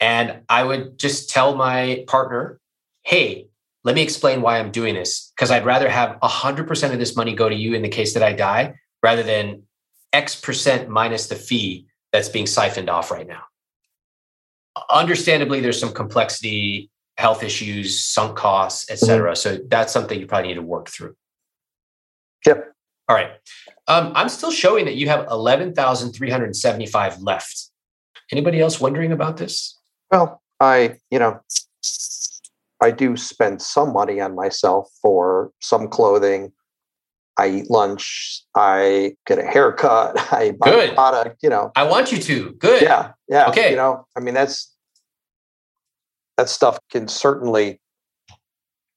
and I would just tell my partner, hey, let me explain why I'm doing this. Because I'd rather have 100% of this money go to you in the case that I die rather than X percent minus the fee that's being siphoned off right now. Understandably, there's some complexity, health issues, sunk costs, et cetera. Mm-hmm. So that's something you probably need to work through. Yep. All right. Um, I'm still showing that you have 11,375 left. Anybody else wondering about this? Well, I, you know, I do spend some money on myself for some clothing. I eat lunch. I get a haircut. I buy Good. product. You know, I want you to. Good. Yeah. Yeah. Okay. You know, I mean, that's that stuff can certainly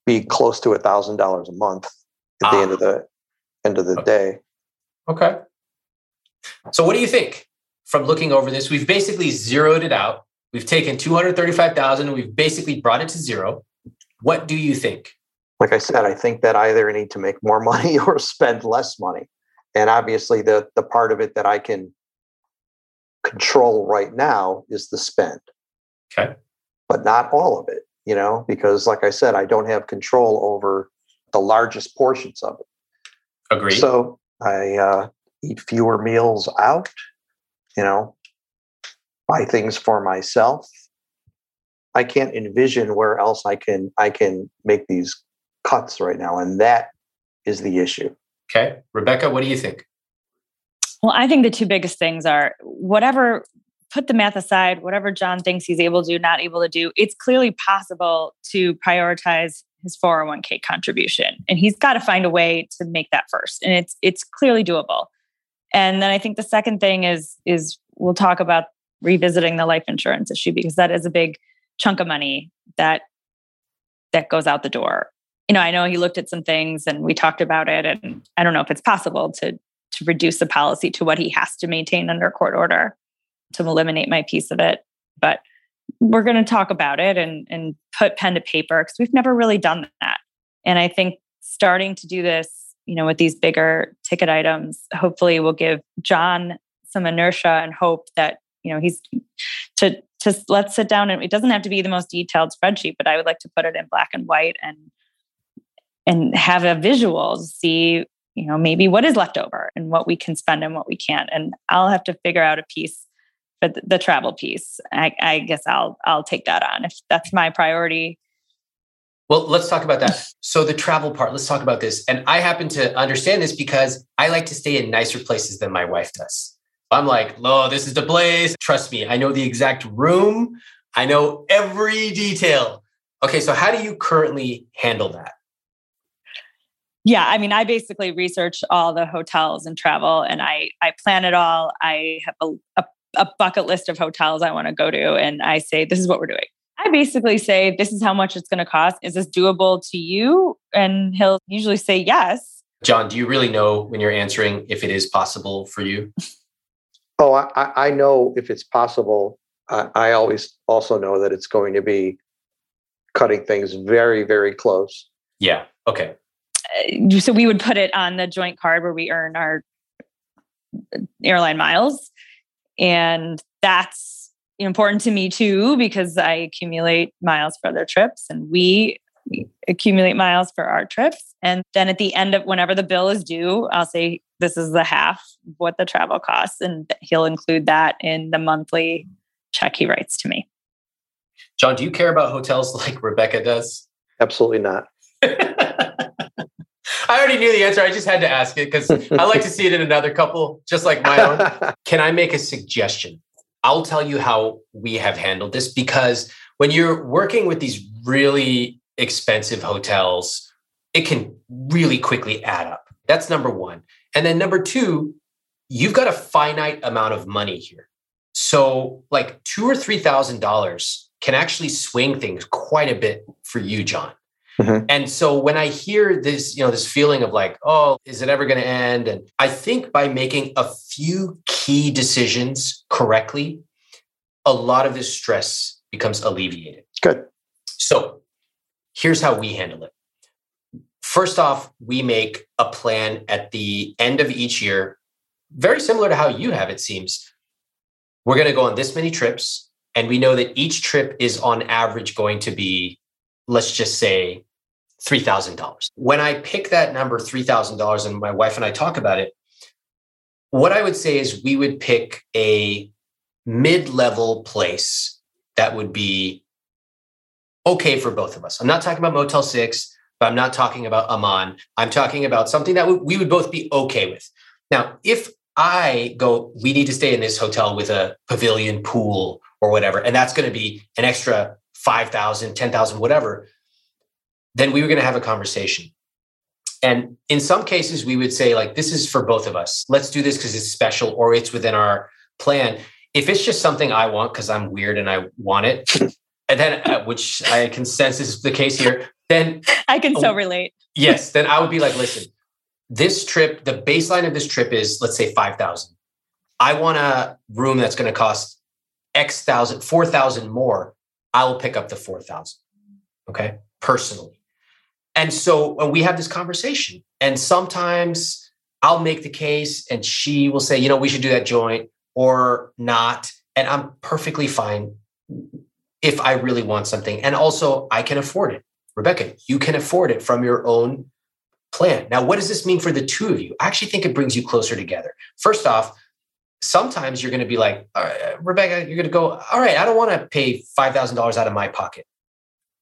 be close to a thousand dollars a month at ah. the end of the end of the okay. day. Okay. So, what do you think from looking over this? We've basically zeroed it out. We've taken 235,000 and we've basically brought it to zero. What do you think? Like I said, I think that I either need to make more money or spend less money. And obviously the the part of it that I can control right now is the spend. Okay. But not all of it, you know, because like I said, I don't have control over the largest portions of it. Agreed. So I uh, eat fewer meals out, you know, buy things for myself. I can't envision where else I can I can make these cuts right now, and that is the issue. Okay, Rebecca, what do you think? Well, I think the two biggest things are whatever. Put the math aside. Whatever John thinks he's able to do, not able to do. It's clearly possible to prioritize his 401k contribution and he's got to find a way to make that first and it's it's clearly doable and then i think the second thing is is we'll talk about revisiting the life insurance issue because that is a big chunk of money that that goes out the door you know i know he looked at some things and we talked about it and i don't know if it's possible to to reduce the policy to what he has to maintain under court order to eliminate my piece of it but we're going to talk about it and and put pen to paper because we've never really done that. And I think starting to do this, you know, with these bigger ticket items, hopefully will give John some inertia and hope that you know he's to to let's sit down and it doesn't have to be the most detailed spreadsheet, but I would like to put it in black and white and and have a visual to see you know maybe what is left over and what we can spend and what we can't and i'll have to figure out a piece but the, travel piece, I, I guess I'll I'll take that on if that's my priority. Well, let's talk about that. So the travel part, let's talk about this. And I happen to understand this because I like to stay in nicer places than my wife does. I'm like, oh, this is the place. Trust me, I know the exact room. I know every detail. Okay, so how do you currently handle that? Yeah, I mean, I basically research all the hotels and travel, and I I plan it all. I have a, a a bucket list of hotels I want to go to. And I say, this is what we're doing. I basically say, this is how much it's going to cost. Is this doable to you? And he'll usually say yes. John, do you really know when you're answering if it is possible for you? Oh, I, I know if it's possible. I, I always also know that it's going to be cutting things very, very close. Yeah. Okay. Uh, so we would put it on the joint card where we earn our airline miles and that's important to me too, because I accumulate miles for other trips and we accumulate miles for our trips. And then at the end of whenever the bill is due, I'll say, this is the half what the travel costs. And he'll include that in the monthly check he writes to me. John, do you care about hotels like Rebecca does? Absolutely not. I already knew the answer. I just had to ask it because I like to see it in another couple, just like my own. Can I make a suggestion? I'll tell you how we have handled this because when you're working with these really expensive hotels, it can really quickly add up. That's number one. And then number two, you've got a finite amount of money here. So, like two or three thousand dollars can actually swing things quite a bit for you, John. Mm-hmm. And so when I hear this, you know, this feeling of like, oh, is it ever going to end? And I think by making a few key decisions correctly, a lot of this stress becomes alleviated. Good. So here's how we handle it. First off, we make a plan at the end of each year, very similar to how you have, it seems. We're going to go on this many trips, and we know that each trip is on average going to be, let's just say, $3,000. When I pick that number, $3,000, and my wife and I talk about it, what I would say is we would pick a mid level place that would be okay for both of us. I'm not talking about Motel 6, but I'm not talking about Aman. I'm talking about something that we would both be okay with. Now, if I go, we need to stay in this hotel with a pavilion pool or whatever, and that's going to be an extra 5,000, 10,000, whatever, then we were going to have a conversation. And in some cases, we would say, like, this is for both of us. Let's do this because it's special or it's within our plan. If it's just something I want because I'm weird and I want it, and then uh, which I can sense is the case here, then I can so relate. Yes, then I would be like, listen, this trip, the baseline of this trip is let's say 5,000. I want a room that's going to cost X thousand, 4,000 more. I will pick up the 4,000. Okay. Personally. And so we have this conversation, and sometimes I'll make the case and she will say, you know, we should do that joint or not. And I'm perfectly fine if I really want something. And also, I can afford it. Rebecca, you can afford it from your own plan. Now, what does this mean for the two of you? I actually think it brings you closer together. First off, sometimes you're going to be like, uh, Rebecca, you're going to go, all right, I don't want to pay $5,000 out of my pocket.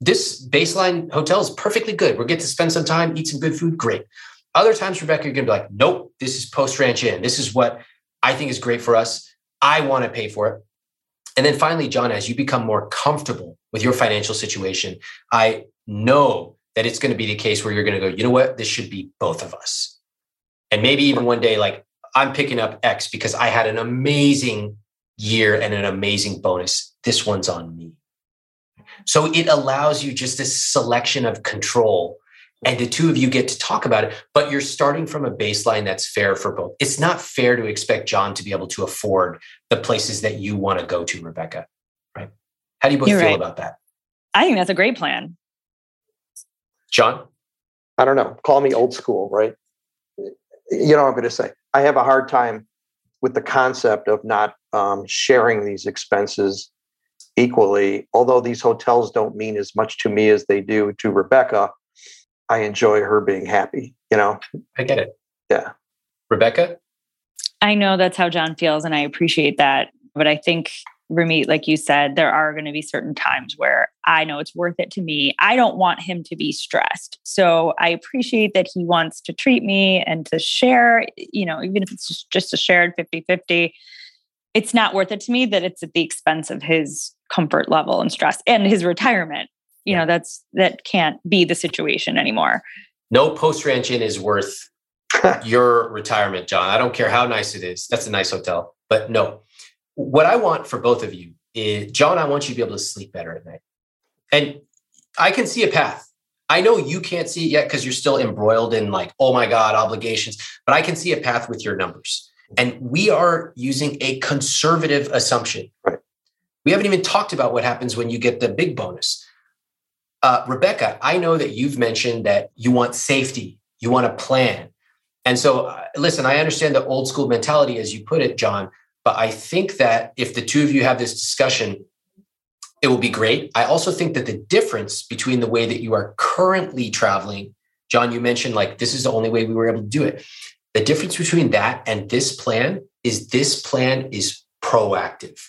This baseline hotel is perfectly good. We're get to spend some time, eat some good food, great. Other times, Rebecca, you're going to be like, nope, this is Post Ranch Inn. This is what I think is great for us. I want to pay for it. And then finally, John, as you become more comfortable with your financial situation, I know that it's going to be the case where you're going to go, you know what, this should be both of us. And maybe even one day, like I'm picking up X because I had an amazing year and an amazing bonus. This one's on me. So it allows you just this selection of control. And the two of you get to talk about it, but you're starting from a baseline that's fair for both. It's not fair to expect John to be able to afford the places that you want to go to, Rebecca. Right? How do you both you're feel right. about that? I think that's a great plan. John? I don't know. Call me old school, right? You know what I'm going to say. I have a hard time with the concept of not um, sharing these expenses equally. Although these hotels don't mean as much to me as they do to Rebecca, I enjoy her being happy. You know, I get it. Yeah. Rebecca? I know that's how John feels, and I appreciate that. But I think Ramit, like you said, there are going to be certain times where I know it's worth it to me. I don't want him to be stressed. So I appreciate that he wants to treat me and to share, you know, even if it's just, just a shared 50 50. It's not worth it to me that it's at the expense of his comfort level and stress and his retirement. You know, that's that can't be the situation anymore. No post ranch inn is worth your retirement, John. I don't care how nice it is. That's a nice hotel, but no what I want for both of you is, John, I want you to be able to sleep better at night. And I can see a path. I know you can't see it yet because you're still embroiled in like, oh my God, obligations, but I can see a path with your numbers. And we are using a conservative assumption. Right. We haven't even talked about what happens when you get the big bonus. Uh, Rebecca, I know that you've mentioned that you want safety, you want a plan. And so, uh, listen, I understand the old school mentality, as you put it, John, but I think that if the two of you have this discussion, it will be great. I also think that the difference between the way that you are currently traveling, John, you mentioned like this is the only way we were able to do it. The difference between that and this plan is this plan is proactive.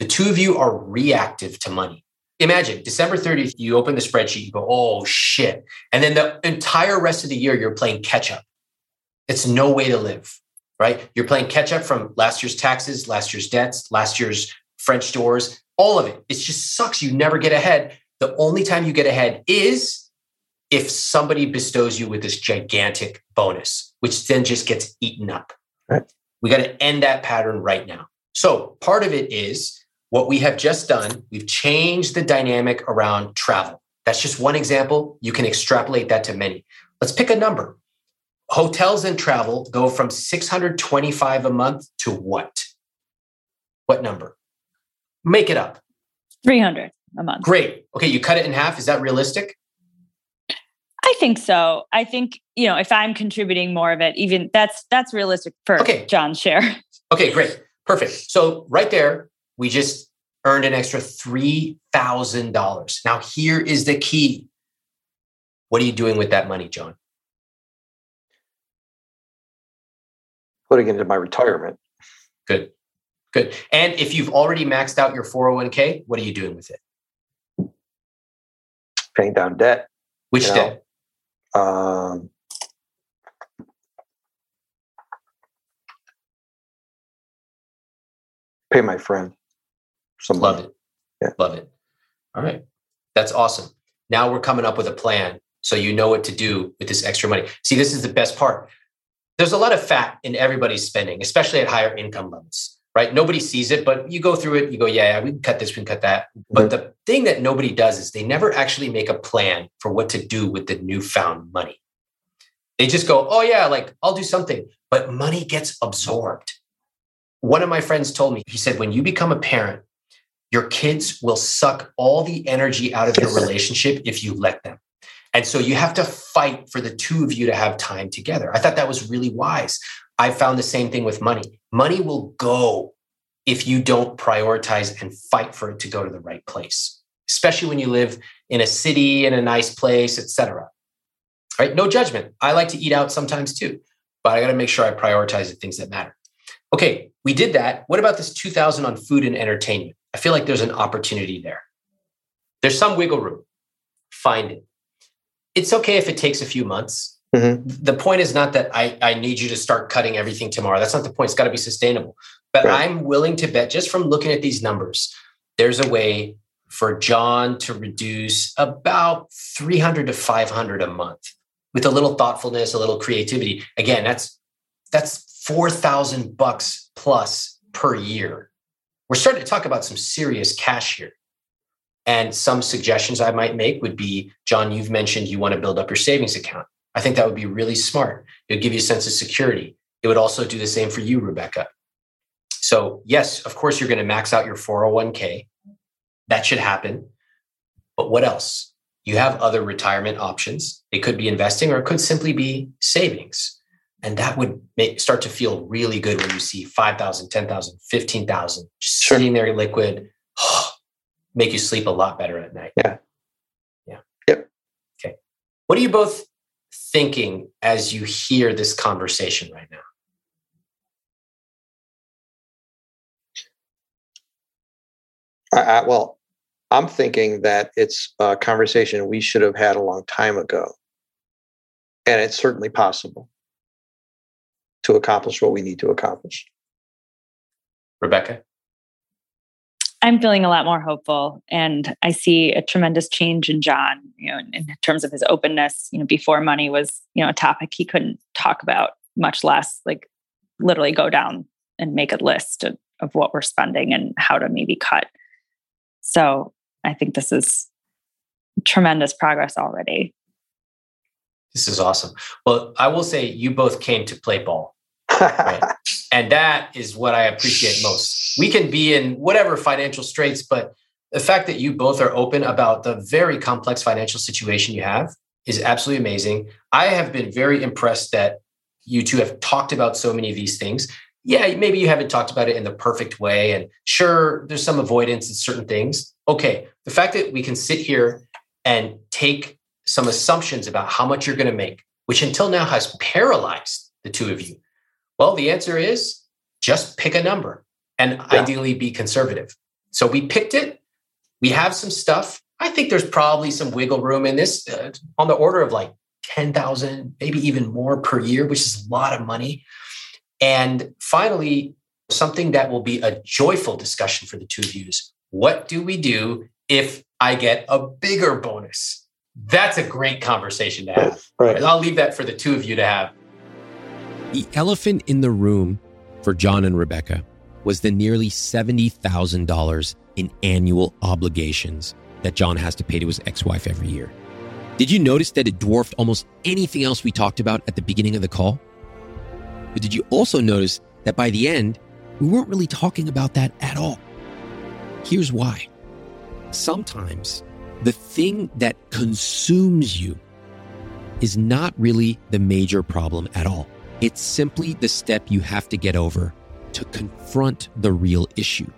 The two of you are reactive to money. Imagine December 30th, you open the spreadsheet, you go, oh shit. And then the entire rest of the year, you're playing catch up. It's no way to live right? You're playing catch up from last year's taxes, last year's debts, last year's French doors, all of it. It just sucks. You never get ahead. The only time you get ahead is if somebody bestows you with this gigantic bonus, which then just gets eaten up. Right. We got to end that pattern right now. So part of it is what we have just done. We've changed the dynamic around travel. That's just one example. You can extrapolate that to many. Let's pick a number hotels and travel go from 625 a month to what? What number? Make it up. 300 a month. Great. Okay, you cut it in half. Is that realistic? I think so. I think, you know, if I'm contributing more of it, even that's that's realistic for okay. John's share. Okay, great. Perfect. So right there, we just earned an extra $3,000. Now here is the key. What are you doing with that money, John? Putting it into my retirement. Good. Good. And if you've already maxed out your 401k, what are you doing with it? Paying down debt. Which You know, debt? Um, pay my friend some Love money. it. Yeah. Love it. All right. That's awesome. Now we're coming up with a plan so you know what to do with this extra money. See, this is the best part. There's a lot of fat in everybody's spending, especially at higher income levels, right? Nobody sees it, but you go through it, you go, yeah, yeah we can cut this, we can cut that. Mm-hmm. But the thing that nobody does is they never actually make a plan for what to do with the newfound money. They just go, oh, yeah, like I'll do something, but money gets absorbed. One of my friends told me, he said, when you become a parent, your kids will suck all the energy out of your relationship if you let them. And so you have to fight for the two of you to have time together. I thought that was really wise. I found the same thing with money. Money will go if you don't prioritize and fight for it to go to the right place, especially when you live in a city, in a nice place, etc. Right? No judgment. I like to eat out sometimes too, but I got to make sure I prioritize the things that matter. Okay, we did that. What about this 2000 on food and entertainment? I feel like there's an opportunity there. There's some wiggle room. Find it. It's okay if it takes a few months. Mhm. The point is not that I, I need you to start cutting everything tomorrow. That's not the point. It's got to be sustainable. But Right. I'm willing to bet, just from looking at these numbers, there's a way for John to reduce about 300 to 500 a month with a little thoughtfulness, a little creativity. Again, that's that's 4,000 bucks plus per year. We're starting to talk about some serious cash here. And some suggestions I might make would be John, you've mentioned you want to build up your savings account. I think that would be really smart. It would give you a sense of security. It would also do the same for you, Rebecca. So, yes, of course, you're going to max out your 401k. That should happen. But what else? You have other retirement options. It could be investing or it could simply be savings. And that would make, start to feel really good when you see 5,000, 10,000, 15,000 just Sure. sitting there liquid, make you sleep a lot better at night. Yeah. Yeah. Yep. Okay. What are you both thinking as you hear this conversation right now? I, I, well, I'm thinking that it's a conversation we should have had a long time ago. And it's certainly possible to accomplish what we need to accomplish. Rebecca? I'm feeling a lot more hopeful, and I see a tremendous change in John. You know, in, in terms of his openness. You know, before money was you know a topic he couldn't talk about, much less like literally go down and make a list of, of what we're spending and how to maybe cut. So I think this is tremendous progress already. This is awesome. Well, I will say you both came to play ball. And that is what I appreciate most. We can be in whatever financial straits, but the fact that you both are open about the very complex financial situation you have is absolutely amazing. I have been very impressed that you two have talked about so many of these things. Yeah, maybe you haven't talked about it in the perfect way. And sure, there's some avoidance in certain things. Okay. The fact that we can sit here and take some assumptions about how much you're going to make, which until now has paralyzed the two of you. Well, the answer is just pick a number and Yeah. ideally be conservative. So we picked it. We have some stuff. I think there's probably some wiggle room in this uh, on the order of like 10,000, maybe even more per year, which is a lot of money. And finally, something that will be a joyful discussion for the two of you is what do we do if I get a bigger bonus? That's a great conversation to have. right. I'll leave that for the two of you to have. The elephant in the room for John and Rebecca was the nearly $70,000 in annual obligations that John has to pay to his ex wife every year. Did you notice that it dwarfed almost anything else we talked about at the beginning of the call? But did you also notice that by the end, we weren't really talking about that at all? Here's why. Sometimes the thing that consumes you is not really the major problem at all. It's simply the step you have to get over to confront the real issue.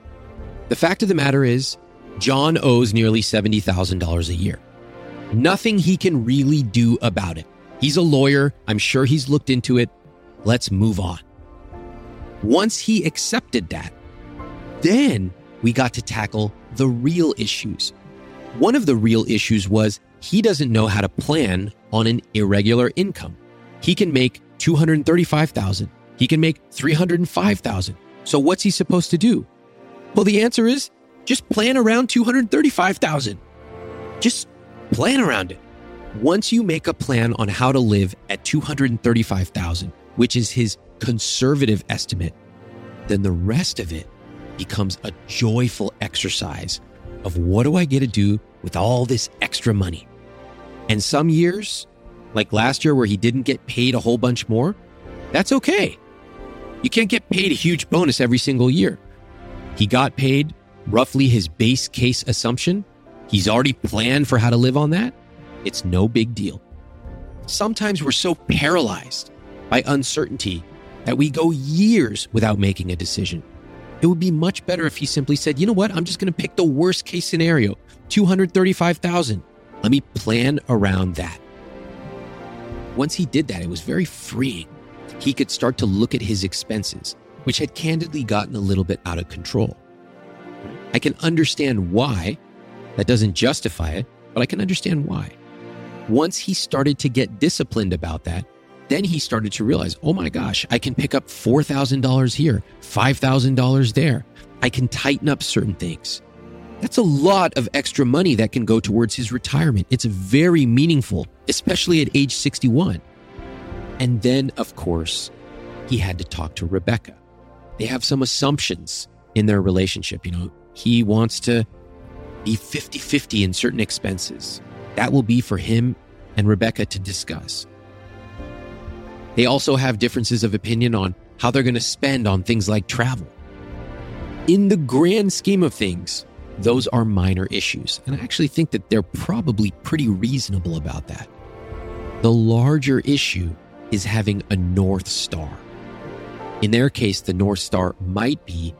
The fact of the matter is, John owes nearly $70,000 a year. Nothing he can really do about it. He's a lawyer. I'm sure he's looked into it. Let's move on. Once he accepted that, Then we got to tackle the real issues. One of the real issues was he doesn't know how to plan on an irregular income. He can make 235,000. He can make 305,000. So what's he supposed to do? Well, the answer is just plan around 235,000. Just plan around it. Once you make a plan on how to live at 235,000, which is his conservative estimate, then the rest of it becomes a joyful exercise of what do I get to do with all this extra money? And some years, like last year where he didn't get paid a whole bunch more, that's okay. You can't get paid a huge bonus every single year. He got paid roughly his base case assumption. He's already planned for how to live on that. It's no big deal. Sometimes we're so paralyzed by uncertainty that we go years without making a decision. It would be much better if he simply said, you know what? I'm just going to pick the worst case scenario 235,000. Let me plan around that. Once he did that, it was very freeing. He could start to look at his expenses, which had candidly gotten a little bit out of control. I can understand why. That doesn't justify it, but I can understand why. Once he started to get disciplined about that, then he started to realize, oh my gosh, I can pick up $4,000 here, $5,000 there. I can tighten up certain things. That's a lot of extra money that can go towards his retirement. It's very meaningful, especially at age 61. And then, of course, he had to talk to Rebecca. They have some assumptions in their relationship. You know, he wants to be 50 50 in certain expenses. That will be for him and Rebecca to discuss. They also have differences of opinion on how they're going to spend on things like travel. In the grand scheme of things, those are minor issues. And I actually think that they're probably pretty reasonable about that. The larger issue is having a North Star. In their case, the North Star might be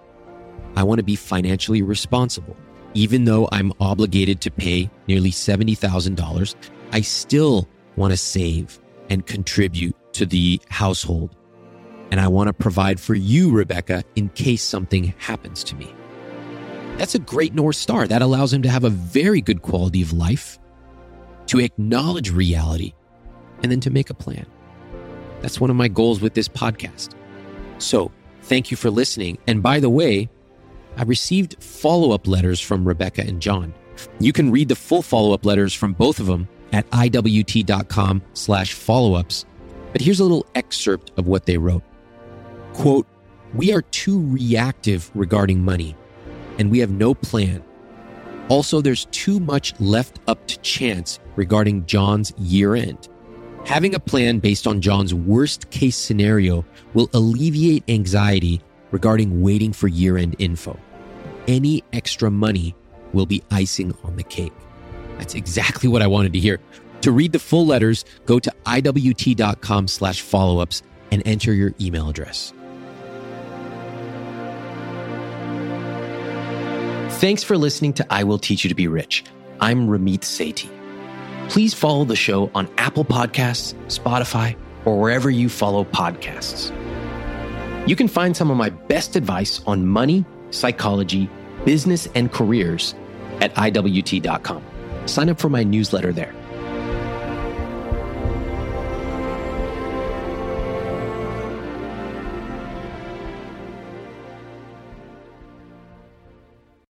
I want to be financially responsible. Even though I'm obligated to pay nearly $70,000, I still want to save and contribute to the household. And I want to provide for you, Rebecca, in case something happens to me. That's a great North Star. That allows him to have a very good quality of life, to acknowledge reality, and then to make a plan. That's one of my goals with this podcast. So, thank you for listening. And by the way, I received follow up letters from Rebecca and John. You can read the full follow up letters from both of them at iwt.com slash follow ups. But here's a little excerpt of what they wrote. Quote, we are too reactive regarding money and we have no plan. Also, there's too much left up to chance regarding John's year end. Having a plan based on John's worst case scenario will alleviate anxiety regarding waiting for year end info. Any extra money will be icing on the cake. That's exactly what I wanted to hear. To read the full letters, go to iwt.com slash follow-ups and enter your email address. Thanks for listening to I Will Teach You to Be Rich. I'm Ramit Sethi. Please follow the show on Apple Podcasts, Spotify, or wherever you follow podcasts. You can find some of my best advice on money, psychology, business, and careers at IWT.com. Sign up for my newsletter there.